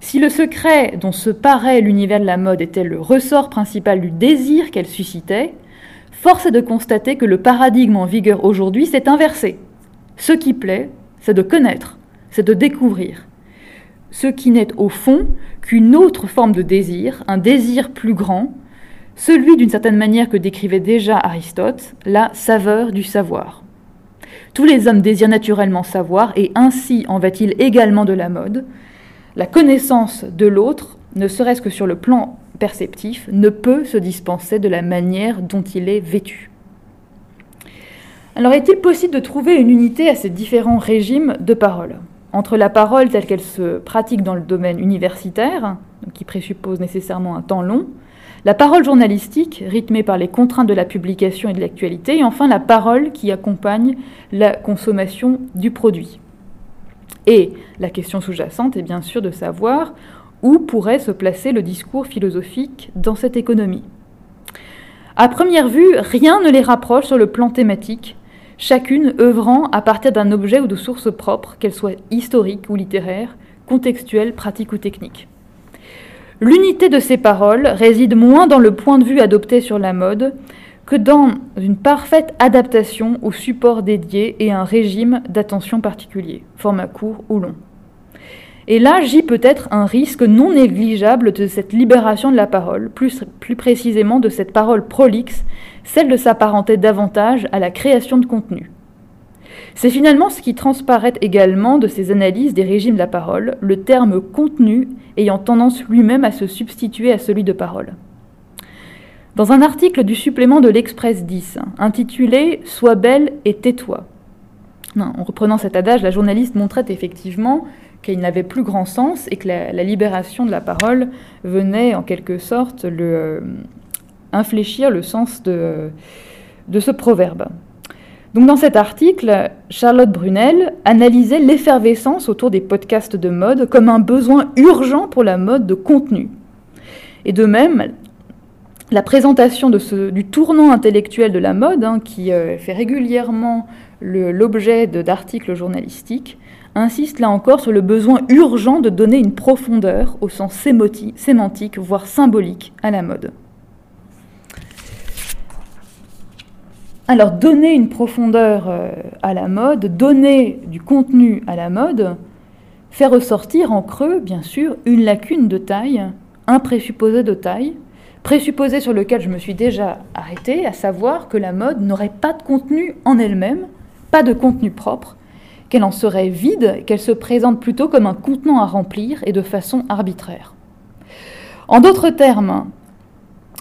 Si le secret dont se paraît l'univers de la mode était le ressort principal du désir qu'elle suscitait, force est de constater que le paradigme en vigueur aujourd'hui s'est inversé. Ce qui plaît, c'est de connaître, c'est de découvrir. Ce qui n'est au fond qu'une autre forme de désir, un désir plus grand, celui d'une certaine manière que décrivait déjà Aristote, la saveur du savoir. Tous les hommes désirent naturellement savoir, et ainsi en va-t-il également de la mode. La connaissance de l'autre, ne serait-ce que sur le plan perceptif ne peut se dispenser de la manière dont il est vêtu. Alors est-il possible de trouver une unité à ces différents régimes de parole? Entre la parole telle qu'elle se pratique dans le domaine universitaire, qui présuppose nécessairement un temps long, la parole journalistique, rythmée par les contraintes de la publication et de l'actualité, et enfin la parole qui accompagne la consommation du produit. Et la question sous-jacente est bien sûr de savoir où pourrait se placer le discours philosophique dans cette économie. À première vue, rien ne les rapproche sur le plan thématique, chacune œuvrant à partir d'un objet ou de source propre, qu'elle soit historique ou littéraire, contextuelle, pratique ou technique. L'unité de ces paroles réside moins dans le point de vue adopté sur la mode que dans une parfaite adaptation au support dédié et un régime d'attention particulier, format court ou long. Et là gît peut-être un risque non négligeable de cette libération de la parole, plus, plus précisément de cette parole prolixe, celle de s'apparenter davantage à la création de contenu. C'est finalement ce qui transparaît également de ces analyses des régimes de la parole, le terme contenu ayant tendance lui-même à se substituer à celui de parole. Dans un article du supplément de l'Express 10, intitulé Sois belle et tais-toi, en reprenant cet adage, la journaliste montrait effectivement qu'il n'avait plus grand sens et que la, libération de la parole venait en quelque sorte euh, infléchir le sens de, ce proverbe. Donc dans cet article, Charlotte Brunel analysait l'effervescence autour des podcasts de mode comme un besoin urgent pour la mode de contenu. Et de même, la présentation du tournant intellectuel de la mode, hein, qui euh, fait régulièrement l'objet d'articles journalistiques, insiste là encore sur le besoin urgent de donner une profondeur au sens sémantique, voire symbolique, à la mode. Alors donner une profondeur euh, à la mode, donner du contenu à la mode, fait ressortir en creux, bien sûr, une lacune de taille, un présupposé de taille, présupposé sur lequel je me suis déjà arrêté, à savoir que la mode n'aurait pas de contenu en elle-même, pas de contenu propre, qu'elle en serait vide, qu'elle se présente plutôt comme un contenant à remplir et de façon arbitraire. En d'autres termes,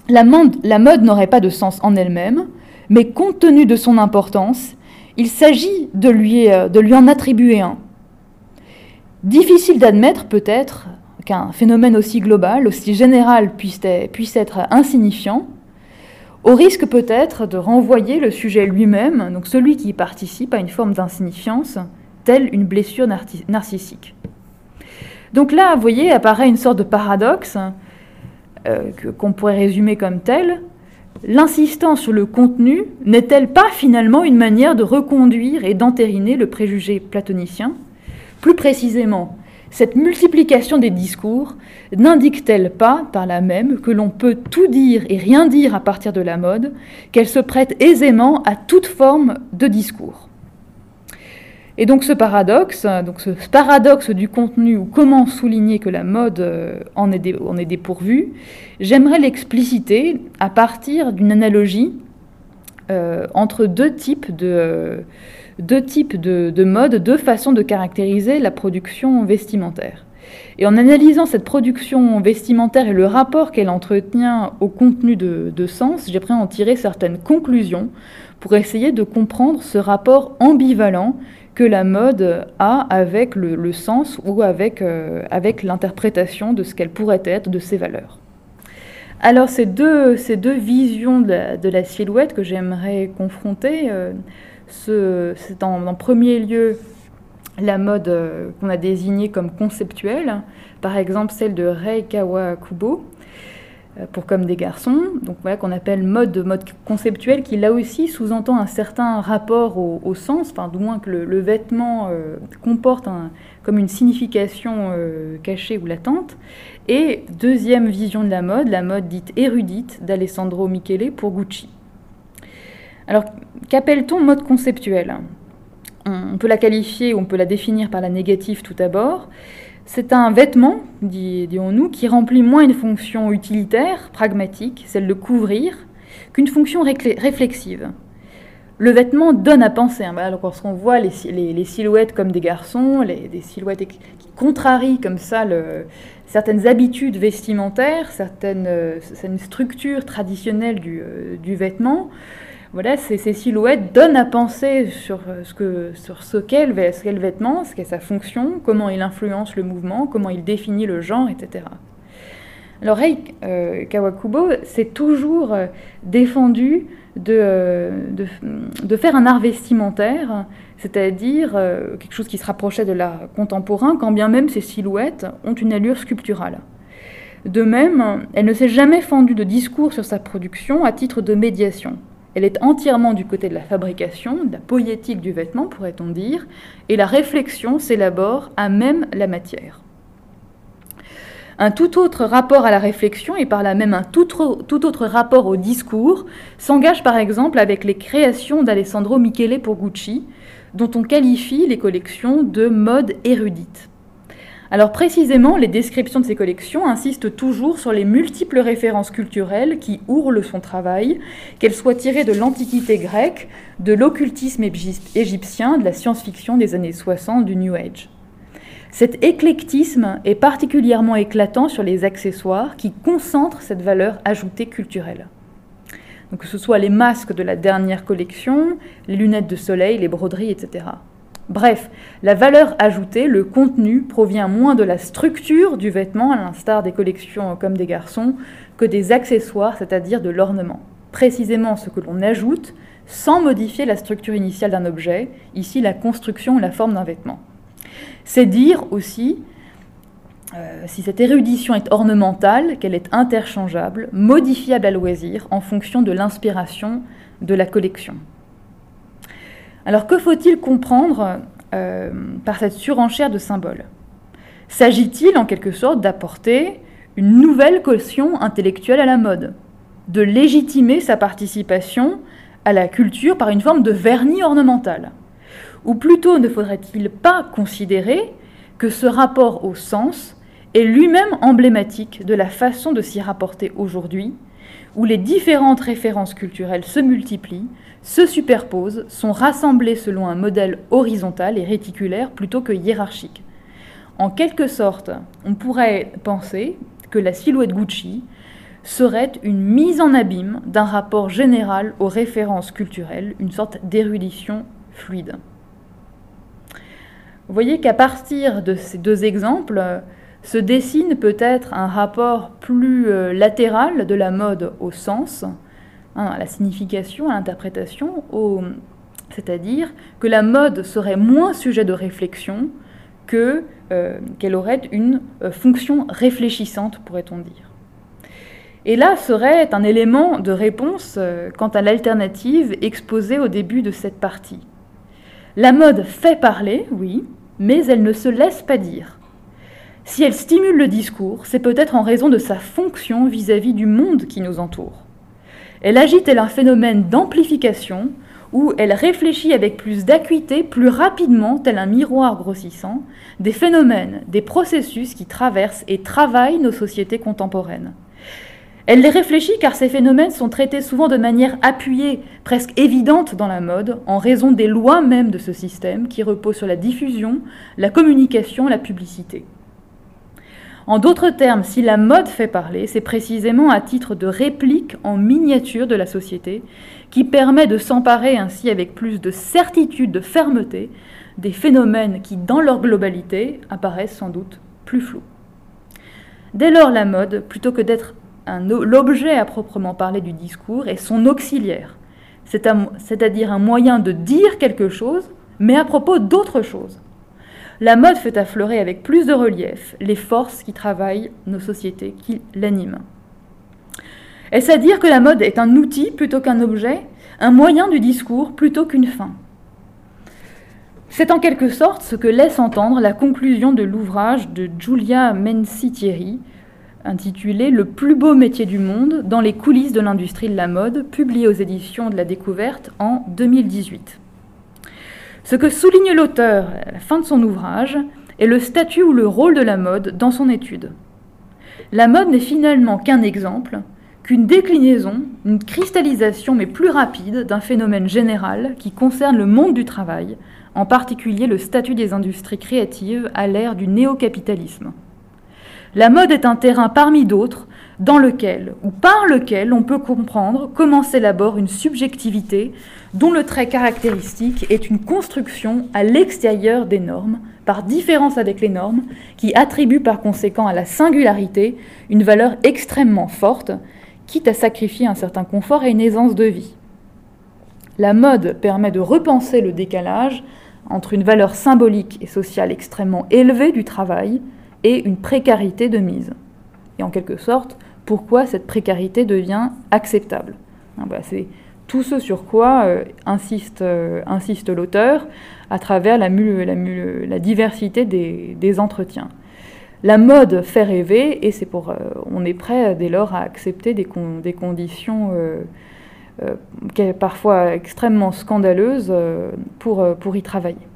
la mode, n'aurait pas de sens en elle-même, mais compte tenu de son importance, il s'agit de lui, euh, de lui en attribuer un. Difficile d'admettre peut-être qu'un phénomène aussi global, aussi général puisse être insignifiant, au risque peut-être de renvoyer le sujet lui-même, donc celui qui y participe, à une forme d'insignifiance, telle une blessure narcissique. Donc là, vous voyez, apparaît une sorte de paradoxe euh, qu'on pourrait résumer comme tel. L'insistance sur le contenu n'est-elle pas finalement une manière de reconduire et d'entériner le préjugé platonicien? Plus précisément, cette multiplication des discours n'indique-t-elle pas, par là même, que l'on peut tout dire et rien dire à partir de la mode, qu'elle se prête aisément à toute forme de discours? Et donc ce paradoxe, ce paradoxe du contenu, ou comment souligner que la mode euh, en est, dépourvue, j'aimerais l'expliciter à partir d'une analogie euh, entre deux types de, deux types de, de modes, deux façons de caractériser la production vestimentaire. Et en analysant cette production vestimentaire et le rapport qu'elle entretient au contenu de, sens, j'aimerais en tirer certaines conclusions pour essayer de comprendre ce rapport ambivalent que la mode a avec le, sens ou avec, euh, avec l'interprétation de ce qu'elle pourrait être, de ses valeurs. Alors ces deux, ces deux visions de la, silhouette que j'aimerais confronter, euh, c'est en, premier lieu la mode euh, qu'on a désignée comme conceptuelle, par exemple celle de Rei Kawakubo, euh, pour Comme des garçons, donc voilà qu'on appelle mode mode conceptuel, qui là aussi sous-entend un certain rapport au, sens, enfin du moins que le, vêtement euh, comporte comme une signification cachée ou latente. Et deuxième vision de la mode, la mode dite érudite d'Alessandro Michele pour Gucci. Alors, qu'appelle-t-on mode conceptuel? On peut la qualifier, on peut la définir par la négative tout d'abord. C'est un vêtement, dirons-nous, qui remplit moins une fonction utilitaire, pragmatique, celle de couvrir, qu'une fonction réflexive. le vêtement donne à penser. Hein. lorsqu'on voit les, silhouettes comme des garçons, des silhouettes qui contrarient comme ça certaines habitudes vestimentaires, certaines, structures traditionnelles du, du vêtement, voilà, ces, silhouettes donnent à penser sur ce que sur ce qu'est le, vêtement, ce qu'est sa fonction, comment il influence le mouvement, comment il définit le genre, etc. Alors Rei euh, Kawakubo s'est toujours euh, défendu euh, de, faire un art vestimentaire, c'est-à-dire quelque chose qui se rapprochait de l'art contemporain, quand bien même ces silhouettes ont une allure sculpturale. De même, elle ne s'est jamais fendue de discours sur sa production à titre de médiation. Elle est entièrement du côté de la fabrication, de la poétique du vêtement, pourrait-on dire, et la réflexion s'élabore à même la matière. Un tout autre rapport à la réflexion et par là même un tout, autre rapport au discours s'engage par exemple avec les créations d'Alessandro Michele pour Gucci, dont on qualifie les collections de mode érudite. Alors précisément, les descriptions de ces collections insistent toujours sur les multiples références culturelles qui ourlent son travail, qu'elles soient tirées de l'Antiquité grecque, de l'occultisme égyptien, de la science-fiction des années 60, du New Age. Cet éclectisme est particulièrement éclatant sur les accessoires qui concentrent cette valeur ajoutée culturelle. Donc que ce soit les masques de la dernière collection, les lunettes de soleil, les broderies, etc. Bref, la valeur ajoutée, le contenu, provient moins de la structure du vêtement, à l'instar des collections comme des garçons, que des accessoires, c'est-à-dire de l'ornement. Précisément ce que l'on ajoute sans modifier la structure initiale d'un objet, ici la construction ou la forme d'un vêtement. C'est dire aussi, euh, si cette érudition est ornementale, qu'elle est interchangeable, modifiable à loisir en fonction de l'inspiration de la collection. Alors que faut-il comprendre euh, par cette surenchère de symboles? S'agit-il en quelque sorte d'apporter une nouvelle caution intellectuelle à la mode, de légitimer sa participation à la culture par une forme de vernis ornemental? Ou plutôt ne faudrait-il pas considérer que ce rapport au sens est lui-même emblématique de la façon de s'y rapporter aujourd'hui, où les différentes références culturelles se multiplient, se superposent, sont rassemblés selon un modèle horizontal et réticulaire plutôt que hiérarchique. En quelque sorte, on pourrait penser que la silhouette Gucci serait une mise en abîme d'un rapport général aux références culturelles, une sorte d'érudition fluide. Vous voyez qu'à partir de ces deux exemples, se dessine peut-être un rapport plus euh, latéral de la mode au sens, Hein, à la signification, à l'interprétation, c'est-à-dire que la mode serait moins sujet de réflexion euh, qu'elle aurait une euh, fonction réfléchissante, pourrait-on dire. Et là serait un élément de réponse quant à l'alternative exposée au début de cette partie. La mode fait parler, oui, mais elle ne se laisse pas dire. Si elle stimule le discours, c'est peut-être en raison de sa fonction vis à -vis du monde qui nous entoure. Elle agite elle un phénomène d'amplification où elle réfléchit avec plus d'acuité, plus rapidement, tel un miroir grossissant, des phénomènes, des processus qui traversent et travaillent nos sociétés contemporaines. Elle les réfléchit car ces phénomènes sont traités souvent de manière appuyée, presque évidente dans la mode, en raison des lois même de ce système qui repose sur la diffusion, la communication, la publicité. En d'autres termes, si la mode fait parler, c'est précisément à titre de réplique en miniature de la société qui permet de s'emparer ainsi avec plus de certitude, de fermeté, des phénomènes qui, dans leur globalité, apparaissent sans doute plus flous. Dès lors, la mode, plutôt que d'être l'objet à proprement parler du discours, est son auxiliaire, c'est-à-dire un moyen de dire quelque chose, mais à propos d'autre chose la mode fait affleurer avec plus de relief les forces qui travaillent nos sociétés, qui l'animent. Est-ce à dire que la mode est un outil plutôt qu'un objet, un moyen du discours plutôt qu'une fin? C'est en quelque sorte ce que laisse entendre la conclusion de l'ouvrage de Giulia Menzi-Thierry, intitulé Le plus beau métier du monde dans les coulisses de l'industrie de la mode, publié aux éditions de la Découverte en 2018. Ce que souligne l'auteur à la fin de son ouvrage est le statut ou le rôle de la mode dans son étude. La mode n'est finalement qu'un exemple, qu'une déclinaison, une cristallisation mais plus rapide d'un phénomène général qui concerne le monde du travail, en particulier le statut des industries créatives à l'ère du néo-capitalisme. La mode est un terrain parmi d'autres dans lequel ou par lequel on peut comprendre comment s'élabore une subjectivité dont le trait caractéristique est une construction à l'extérieur des normes, par différence avec les normes, qui attribuent par conséquent à la singularité une valeur extrêmement forte, quitte à sacrifier un certain confort et une aisance de vie. La mode permet de repenser le décalage entre une valeur symbolique et sociale extrêmement élevée du travail et une précarité de mise. Et en quelque sorte, pourquoi cette précarité devient acceptable bah, C'est tout ce sur quoi euh, insiste, euh, insiste l'auteur à travers la, diversité des, entretiens. La mode fait rêver et euh, on est prêt dès lors à accepter des, conditions parfois extrêmement scandaleuses pour y travailler.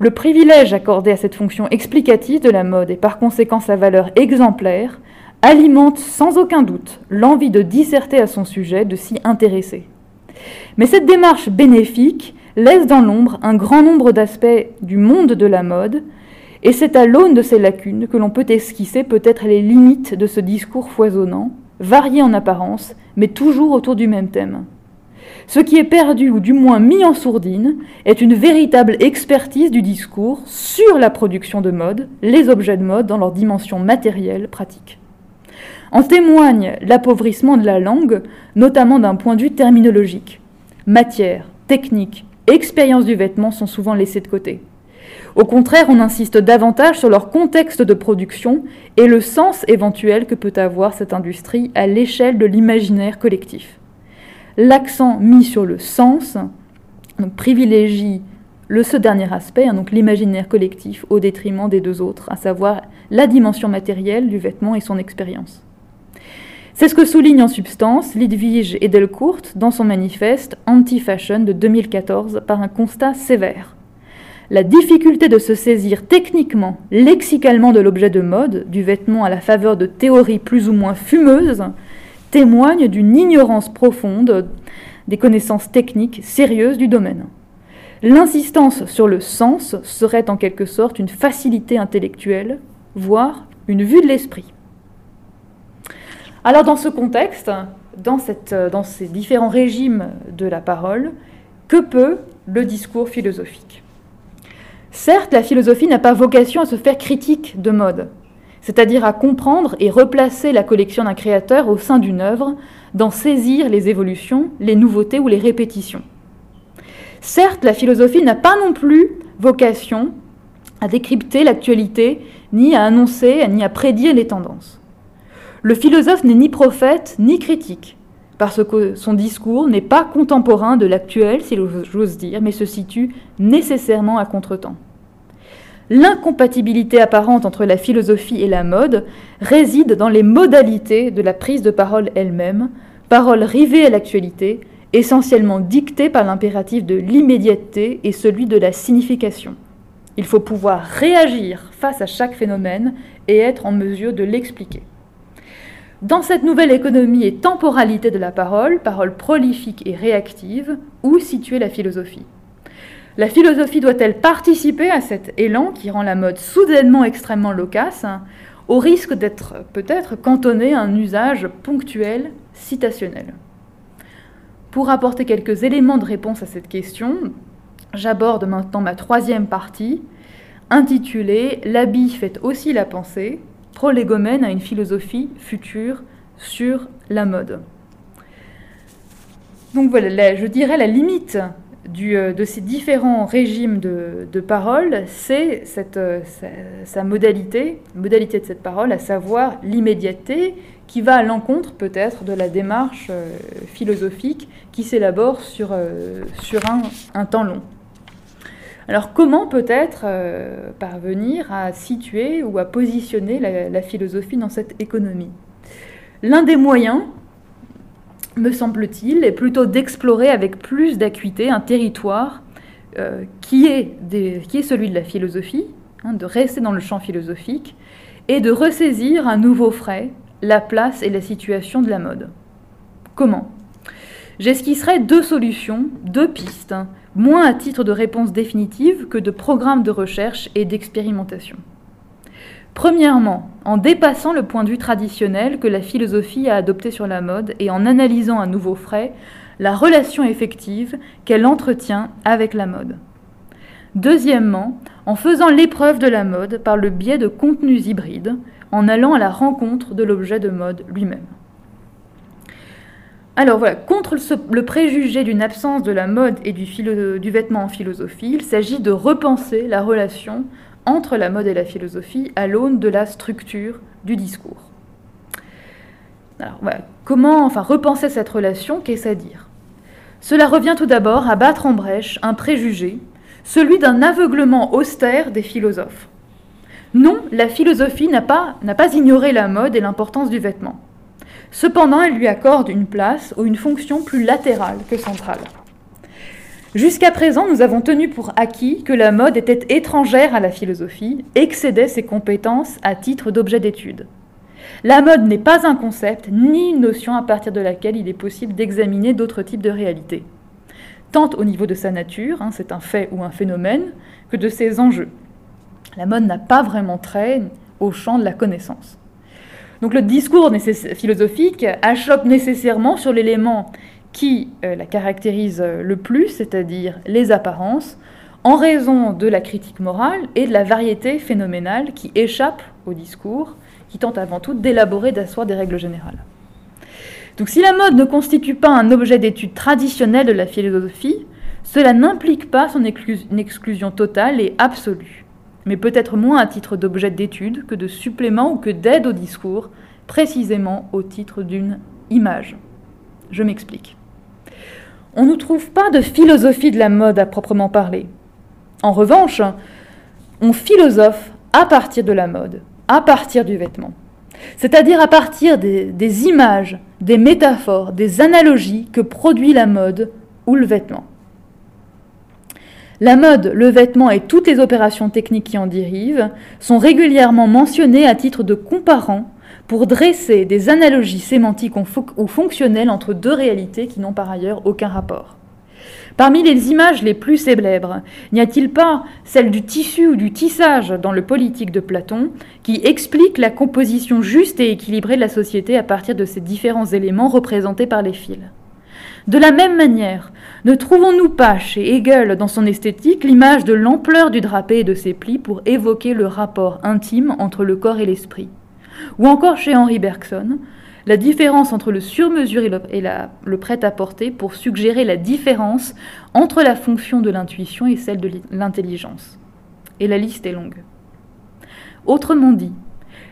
Le privilège accordé à cette fonction explicative de la mode et par conséquent sa valeur exemplaire alimente sans aucun doute l'envie de disserter à son sujet, de s'y intéresser. Mais cette démarche bénéfique laisse dans l'ombre un grand nombre d'aspects du monde de la mode, et c'est à l'aune de ces lacunes que l'on peut esquisser peut-être les limites de ce discours foisonnant, varié en apparence, mais toujours autour du même thème. Ce qui est perdu ou du moins mis en sourdine est une véritable expertise du discours sur la production de mode, les objets de mode dans leur dimension matérielle, pratique. En témoigne l'appauvrissement de la langue, notamment d'un point de vue terminologique. Matière, technique, expérience du vêtement sont souvent laissés de côté. Au contraire, on insiste davantage sur leur contexte de production et le sens éventuel que peut avoir cette industrie à l'échelle de l'imaginaire collectif l'accent mis sur le sens privilégie le, ce dernier aspect, hein, donc l'imaginaire collectif, au détriment des deux autres, à savoir la dimension matérielle du vêtement et son expérience. C'est ce que souligne en substance Lidwige et Delcourt dans son manifeste Anti-Fashion de 2014 par un constat sévère. La difficulté de se saisir techniquement, lexicalement de l'objet de mode, du vêtement à la faveur de théories plus ou moins fumeuses, témoigne d'une ignorance profonde des connaissances techniques sérieuses du domaine. L'insistance sur le sens serait en quelque sorte une facilité intellectuelle, voire une vue de l'esprit. Alors dans ce contexte, dans, dans ces différents régimes de la parole, que peut le discours philosophique? Certes, la philosophie n'a pas vocation à se faire critique de mode c'est-à-dire à comprendre et replacer la collection d'un créateur au sein d'une œuvre, d'en saisir les évolutions, les nouveautés ou les répétitions. Certes, la philosophie n'a pas non plus vocation à décrypter l'actualité, ni à annoncer, ni à prédire les tendances. Le philosophe n'est ni prophète, ni critique, parce que son discours n'est pas contemporain de l'actuel, si j'ose dire, mais se situe nécessairement à contretemps. L'incompatibilité apparente entre la philosophie et la mode réside dans les modalités de la prise de parole elle-même, parole rivée à l'actualité, essentiellement dictée par l'impératif de l'immédiateté et celui de la signification. Il faut pouvoir réagir face à chaque phénomène et être en mesure de l'expliquer. Dans cette nouvelle économie et temporalité de la parole, parole prolifique et réactive, où situer la philosophie? La philosophie doit-elle participer à cet élan qui rend la mode soudainement extrêmement loquace, au risque d'être peut-être cantonnée à un usage ponctuel, citationnel? Pour apporter quelques éléments de réponse à cette question, j'aborde maintenant ma troisième partie, intitulée L'habit fait aussi la pensée, prolégomène à une philosophie future sur la mode. Donc voilà, je dirais la limite euh, de ces différents régimes de, parole, c'est euh, sa, modalité, modalité de cette parole, à savoir l'immédiateté, qui va à l'encontre peut-être de la démarche euh, philosophique qui s'élabore sur un, temps long. Alors comment peut-être parvenir à situer ou à positionner la philosophie dans cette économie? L'un des moyens, me semble-t-il, est plutôt d'explorer avec plus d'acuité un territoire euh, qui, est celui de la philosophie, hein, de rester dans le champ philosophique, et de ressaisir un nouveau frais la place et la situation de la mode. Comment? J'esquisserai deux solutions, deux pistes, moins à titre de réponse définitive que de programme de recherche et d'expérimentation. Premièrement, en dépassant le point de vue traditionnel que la philosophie a adopté sur la mode et en analysant à nouveau frais la relation effective qu'elle entretient avec la mode. Deuxièmement, en faisant l'épreuve de la mode par le biais de contenus hybrides, en allant à la rencontre de l'objet de mode lui-même. Alors voilà, contre le préjugé d'une absence de la mode et du, vêtement en philosophie, il s'agit de repenser la relation entre la mode et la philosophie à l'aune de la structure du discours. Alors voilà, comment enfin repenser cette relation, qu'est-ce à dire? Cela revient tout d'abord à battre en brèche un préjugé, celui d'un aveuglement austère des philosophes. Non, la philosophie n'a pas ignoré la mode et l'importance du vêtement. Cependant, elle lui accorde une place ou une fonction plus latérale que centrale. Jusqu'à présent, nous avons tenu pour acquis que la mode était étrangère à la philosophie, excédait ses compétences à titre d'objet d'étude. La mode n'est pas un concept ni une notion à partir de laquelle il est possible d'examiner d'autres types de réalités, tant au niveau de sa nature, hein, c'est un fait ou un phénomène, que de ses enjeux. La mode n'a pas vraiment trait au champ de la connaissance. Donc le discours philosophique achoppe nécessairement sur l'élément qui euh, la caractérise euh, le plus, c'est-à-dire les apparences, en raison de la critique morale et de la variété phénoménale qui échappe au discours, qui tente avant tout d'élaborer, d'asseoir des règles générales. Donc si la mode ne constitue pas un objet d'étude traditionnel de la philosophie, cela n'implique pas son exclusion totale et absolue, mais peut-être moins à titre d'objet d'étude que de supplément ou que d'aide au discours, précisément au titre d'une image. Je m'explique on ne trouve pas de philosophie de la mode à proprement parler. En revanche, on philosophe à partir de la mode, à partir du vêtement. C'est-à-dire à partir des, des, images, des métaphores, des analogies que produit la mode ou le vêtement. La mode, le vêtement et toutes les opérations techniques qui en dérivent sont régulièrement mentionnées à titre de comparant pour dresser des analogies sémantiques ou fonctionnelles entre deux réalités qui n'ont par ailleurs aucun rapport. Parmi les images les plus célèbres, n'y a-t-il pas celle du tissu ou du tissage dans le politique de Platon, qui explique la composition juste et équilibrée de la société à partir de ces différents éléments représentés par les fils? De la même manière, ne trouvons-nous pas chez Hegel dans son esthétique l'image de l'ampleur du drapé et de ses plis pour évoquer le rapport intime entre le corps et l'esprit? Ou encore chez Henri Bergson, la différence entre le sur-mesure et, le, prêt-à-porter pour suggérer la différence entre la fonction de l'intuition et celle de l'intelligence. Et la liste est longue. Autrement dit,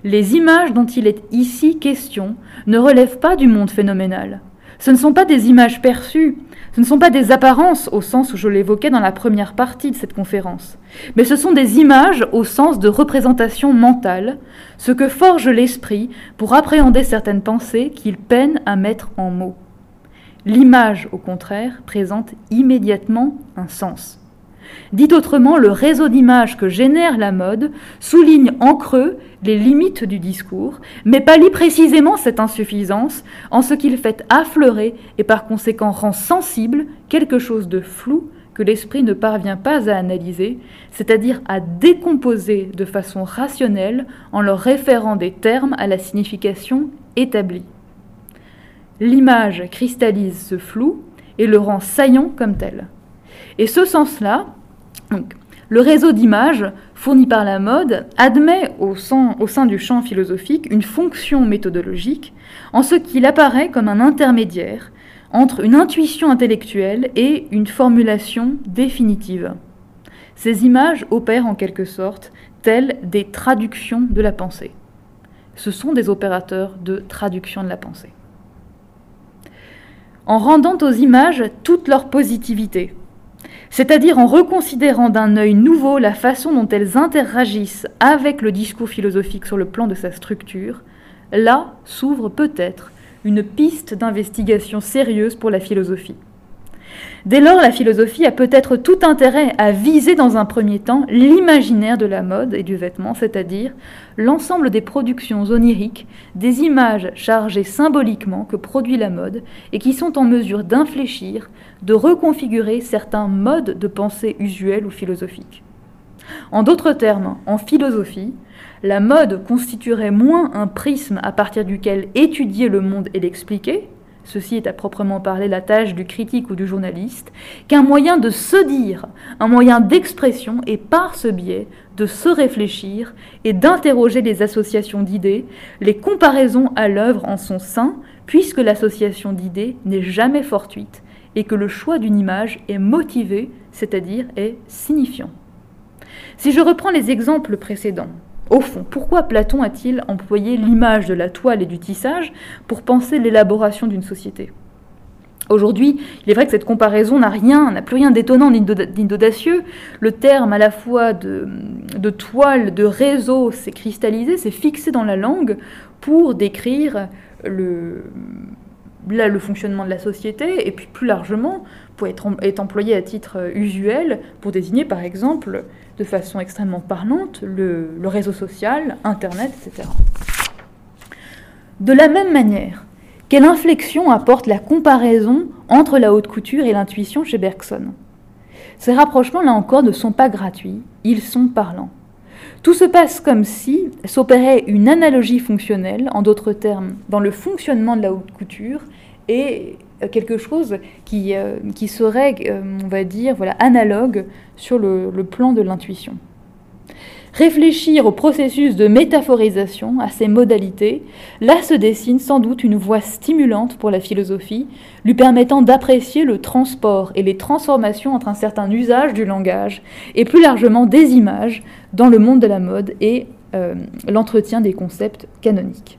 les images dont il est ici question ne relèvent pas du monde phénoménal. Ce ne sont pas des images perçues, ce ne sont pas des apparences au sens où je l'évoquais dans la première partie de cette conférence, mais ce sont des images au sens de représentation mentale, ce que forge l'esprit pour appréhender certaines pensées qu'il peine à mettre en mots. L'image, au contraire, présente immédiatement un sens. Dit autrement, le réseau d'images que génère la mode souligne en creux les limites du discours, mais pallie précisément cette insuffisance en ce qu'il fait affleurer et par conséquent rend sensible quelque chose de flou que l'esprit ne parvient pas à analyser, c'est-à-dire à décomposer de façon rationnelle en leur référant des termes à la signification établie. L'image cristallise ce flou et le rend saillant comme tel. Et ce sens-là, le réseau d'images fourni par la mode admet au sein, du champ philosophique une fonction méthodologique en ce qu'il apparaît comme un intermédiaire entre une intuition intellectuelle et une formulation définitive. Ces images opèrent en quelque sorte telles des traductions de la pensée. Ce sont des opérateurs de traduction de la pensée. En rendant aux images toute leur positivité, c'est-à-dire en reconsidérant d'un œil nouveau la façon dont elles interagissent avec le discours philosophique sur le plan de sa structure, là s'ouvre peut-être une piste d'investigation sérieuse pour la philosophie. Dès lors, la philosophie a peut-être tout intérêt à viser dans un premier temps l'imaginaire de la mode et du vêtement, c'est-à-dire l'ensemble des productions oniriques, des images chargées symboliquement que produit la mode et qui sont en mesure d'infléchir, de reconfigurer certains modes de pensée usuels ou philosophiques. En d'autres termes, en philosophie, la mode constituerait moins un prisme à partir duquel étudier le monde et l'expliquer, ceci est à proprement parler la tâche du critique ou du journaliste, qu'un moyen de se dire, un moyen d'expression et par ce biais de se réfléchir et d'interroger les associations d'idées, les comparaisons à l'œuvre en son sein, puisque l'association d'idées n'est jamais fortuite et que le choix d'une image est motivé, c'est-à-dire est signifiant. Si je reprends les exemples précédents, au fond, pourquoi Platon a-t-il employé l'image de la toile et du tissage pour penser l'élaboration d'une société? Aujourd'hui, il est vrai que cette comparaison n'a rien, n'a plus rien d'étonnant ni d'audacieux. Le terme à la fois de, toile, de réseau s'est cristallisé, s'est fixé dans la langue pour décrire le, le fonctionnement de la société et puis plus largement pour être, être employé à titre usuel pour désigner par exemple de façon extrêmement parlante le, réseau social, Internet, etc. De la même manière, quelle inflexion apporte la comparaison entre la haute couture et l'intuition chez Bergson? Ces rapprochements, là encore, ne sont pas gratuits, ils sont parlants. Tout se passe comme si s'opérait une analogie fonctionnelle, en d'autres termes, dans le fonctionnement de la haute couture et quelque chose qui, euh, serait, euh, on va dire, voilà, analogue sur le, le plan de l'intuition. Réfléchir au processus de métaphorisation, à ses modalités, là se dessine sans doute une voie stimulante pour la philosophie, lui permettant d'apprécier le transport et les transformations entre un certain usage du langage et plus largement des images dans le monde de la mode et l'entretien des concepts canoniques.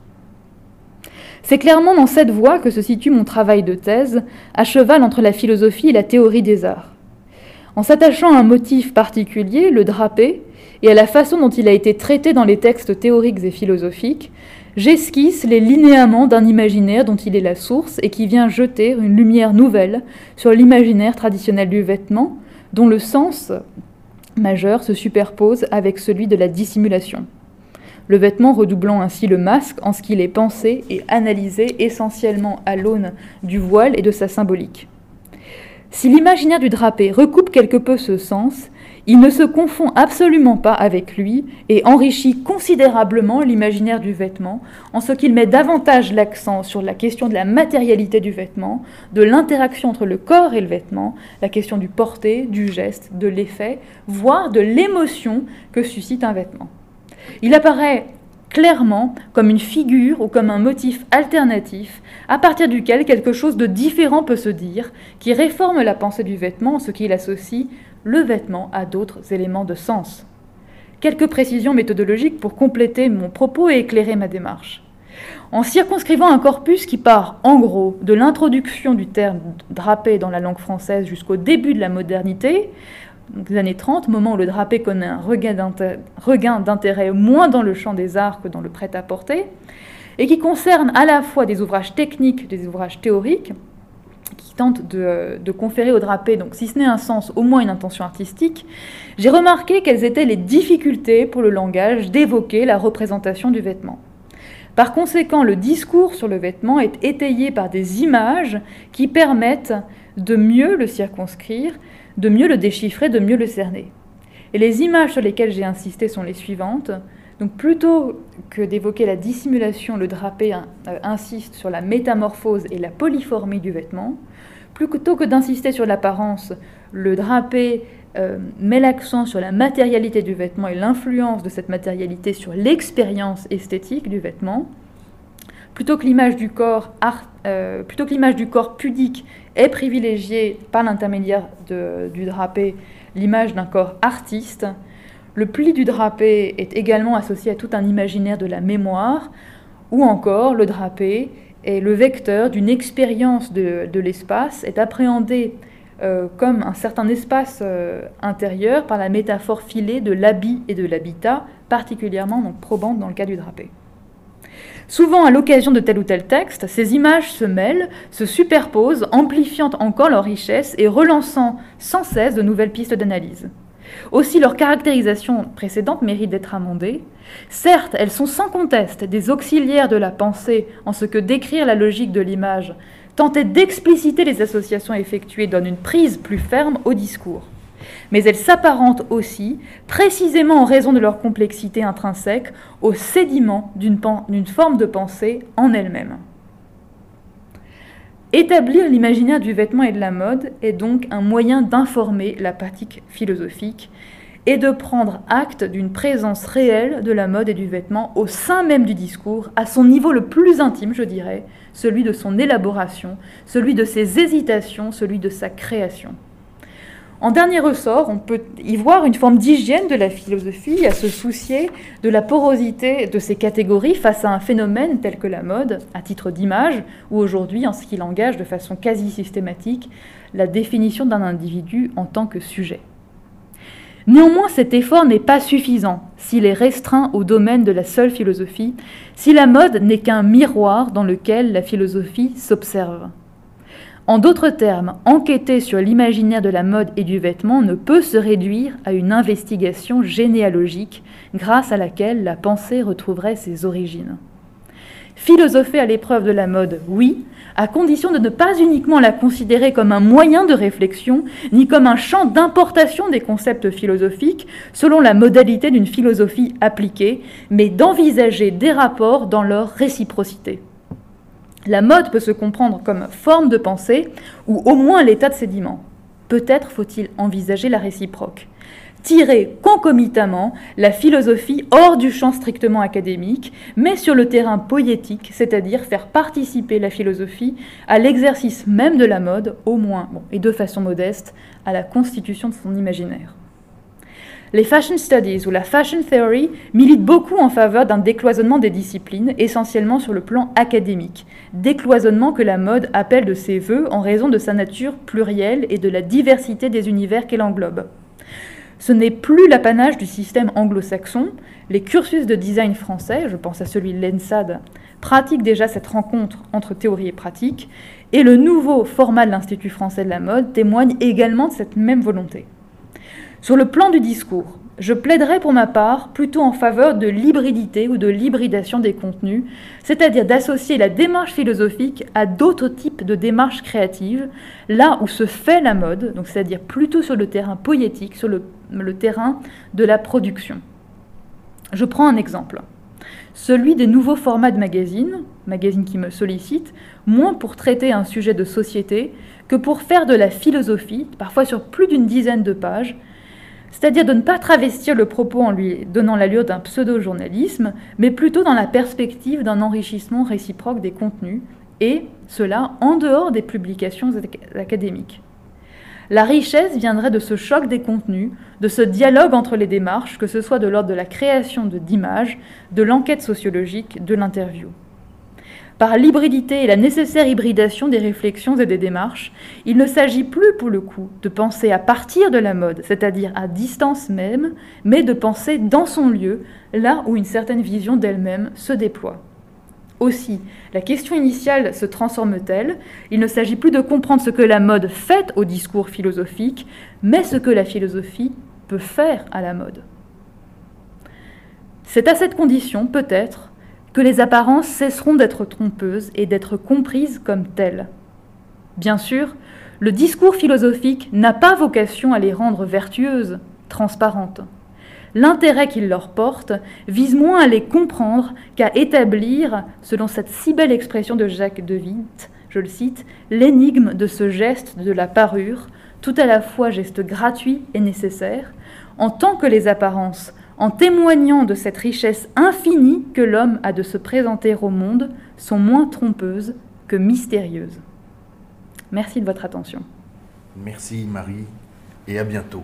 C'est clairement dans cette voie que se situe mon travail de thèse, à cheval entre la philosophie et la théorie des arts. En s'attachant à un motif particulier, le drapé, et à la façon dont il a été traité dans les textes théoriques et philosophiques, j'esquisse les linéaments d'un imaginaire dont il est la source et qui vient jeter une lumière nouvelle sur l'imaginaire traditionnel du vêtement, dont le sens majeur se superpose avec celui de la dissimulation le vêtement redoublant ainsi le masque en ce qu'il est pensé et analysé essentiellement à l'aune du voile et de sa symbolique. Si l'imaginaire du drapé recoupe quelque peu ce sens, il ne se confond absolument pas avec lui et enrichit considérablement l'imaginaire du vêtement en ce qu'il met davantage l'accent sur la question de la matérialité du vêtement, de l'interaction entre le corps et le vêtement, la question du porté, du geste, de l'effet, voire de l'émotion que suscite un vêtement. Il apparaît clairement comme une figure ou comme un motif alternatif à partir duquel quelque chose de différent peut se dire, qui réforme la pensée du vêtement en ce qu'il associe le vêtement à d'autres éléments de sens. Quelques précisions méthodologiques pour compléter mon propos et éclairer ma démarche. En circonscrivant un corpus qui part, en gros, de l'introduction du terme drapé dans la langue française jusqu'au début de la modernité, donc les années 30, moment où le drapé connaît un regain d'intérêt moins dans le champ des arts que dans le prêt-à-porter, et qui concerne à la fois des ouvrages techniques, des ouvrages théoriques, qui tentent de, de, conférer au drapé, donc si ce n'est un sens, au moins une intention artistique, j'ai remarqué quelles étaient les difficultés pour le langage d'évoquer la représentation du vêtement. Par conséquent, le discours sur le vêtement est étayé par des images qui permettent de mieux le circonscrire de mieux le déchiffrer, de mieux le cerner. Et les images sur lesquelles j'ai insisté sont les suivantes. Donc plutôt que d'évoquer la dissimulation, le drapé euh, insiste sur la métamorphose et la polyformie du vêtement. Plutôt que d'insister sur l'apparence, le drapé euh, met l'accent sur la matérialité du vêtement et l'influence de cette matérialité sur l'expérience esthétique du vêtement. Plutôt que l'image du corps, euh, plutôt que l'image du corps pudique est privilégiée par l'intermédiaire du drapé l'image d'un corps artiste. Le pli du drapé est également associé à tout un imaginaire de la mémoire, ou encore le drapé est le vecteur d'une expérience de, l'espace, est appréhendé euh, comme un certain espace euh, intérieur par la métaphore filée de l'habit et de l'habitat, particulièrement donc probante dans le cas du drapé. Souvent, à l'occasion de tel ou tel texte, ces images se mêlent, se superposent, amplifiant encore leur richesse et relançant sans cesse de nouvelles pistes d'analyse. Aussi, leur caractérisation précédente mérite d'être amendée. Certes, elles sont sans conteste des auxiliaires de la pensée en ce que décrire la logique de l'image, tenter d'expliciter les associations effectuées donne une prise plus ferme au discours. Mais elles s'apparentent aussi, précisément en raison de leur complexité intrinsèque, au sédiment d'une forme de pensée en elle-même. Établir l'imaginaire du vêtement et de la mode est donc un moyen d'informer la pratique philosophique et de prendre acte d'une présence réelle de la mode et du vêtement au sein même du discours, à son niveau le plus intime, je dirais, celui de son élaboration, celui de ses hésitations, celui de sa création. En dernier ressort, on peut y voir une forme d'hygiène de la philosophie, à se soucier de la porosité de ces catégories face à un phénomène tel que la mode, à titre d'image, ou aujourd'hui, en ce qu'il engage de façon quasi systématique la définition d'un individu en tant que sujet. Néanmoins, cet effort n'est pas suffisant s'il est restreint au domaine de la seule philosophie, si la mode n'est qu'un miroir dans lequel la philosophie s'observe. En d'autres termes, enquêter sur l'imaginaire de la mode et du vêtement ne peut se réduire à une investigation généalogique grâce à laquelle la pensée retrouverait ses origines. Philosopher à l'épreuve de la mode, oui, à condition de ne pas uniquement la considérer comme un moyen de réflexion, ni comme un champ d'importation des concepts philosophiques selon la modalité d'une philosophie appliquée, mais d'envisager des rapports dans leur réciprocité. La mode peut se comprendre comme forme de pensée, ou au moins l'état de sédiment. Peut-être faut-il envisager la réciproque. Tirer concomitamment la philosophie hors du champ strictement académique, mais sur le terrain poétique, c'est-à-dire faire participer la philosophie à l'exercice même de la mode, au moins, et de façon modeste, à la constitution de son imaginaire. Les fashion studies ou la fashion theory militent beaucoup en faveur d'un décloisonnement des disciplines, essentiellement sur le plan académique. Décloisonnement que la mode appelle de ses voeux en raison de sa nature plurielle et de la diversité des univers qu'elle englobe. Ce n'est plus l'apanage du système anglo-saxon. Les cursus de design français, je pense à celui de l'ENSAD, pratiquent déjà cette rencontre entre théorie et pratique, et le nouveau format de l'Institut français de la mode témoigne également de cette même volonté. Sur le plan du discours, je plaiderais pour ma part plutôt en faveur de l'hybridité ou de l'hybridation des contenus, c'est-à-dire d'associer la démarche philosophique à d'autres types de démarches créatives, là où se fait la mode, c'est-à-dire plutôt sur le terrain poétique, sur le, le terrain de la production. Je prends un exemple celui des nouveaux formats de magazines, magazines qui me sollicitent, moins pour traiter un sujet de société que pour faire de la philosophie, parfois sur plus d'une dizaine de pages, c'est-à-dire de ne pas travestir le propos en lui donnant l'allure d'un pseudo-journalisme, mais plutôt dans la perspective d'un enrichissement réciproque des contenus, et cela en dehors des publications académiques. La richesse viendrait de ce choc des contenus, de ce dialogue entre les démarches, que ce soit de l'ordre de la création d'images, de l'enquête sociologique, de l'interview. Par l'hybridité et la nécessaire hybridation des réflexions et des démarches, il ne s'agit plus pour le coup de penser à partir de la mode, c'est-à-dire à distance même, mais de penser dans son lieu, là où une certaine vision d'elle-même se déploie. Aussi, la question initiale se transforme-t-elle? Il ne s'agit plus de comprendre ce que la mode fait au discours philosophique, mais ce que la philosophie peut faire à la mode. C'est à cette condition, peut-être, que les apparences cesseront d'être trompeuses et d'être comprises comme telles. Bien sûr, le discours philosophique n'a pas vocation à les rendre vertueuses, transparentes. L'intérêt qu'il leur porte vise moins à les comprendre qu'à établir, selon cette si belle expression de Jacques de Witt, je le cite, l'énigme de ce geste de la parure, tout à la fois geste gratuit et nécessaire, en tant que les apparences en témoignant de cette richesse infinie que l'homme a de se présenter au monde, sont moins trompeuses que mystérieuses. Merci de votre attention. Merci Marie et à bientôt.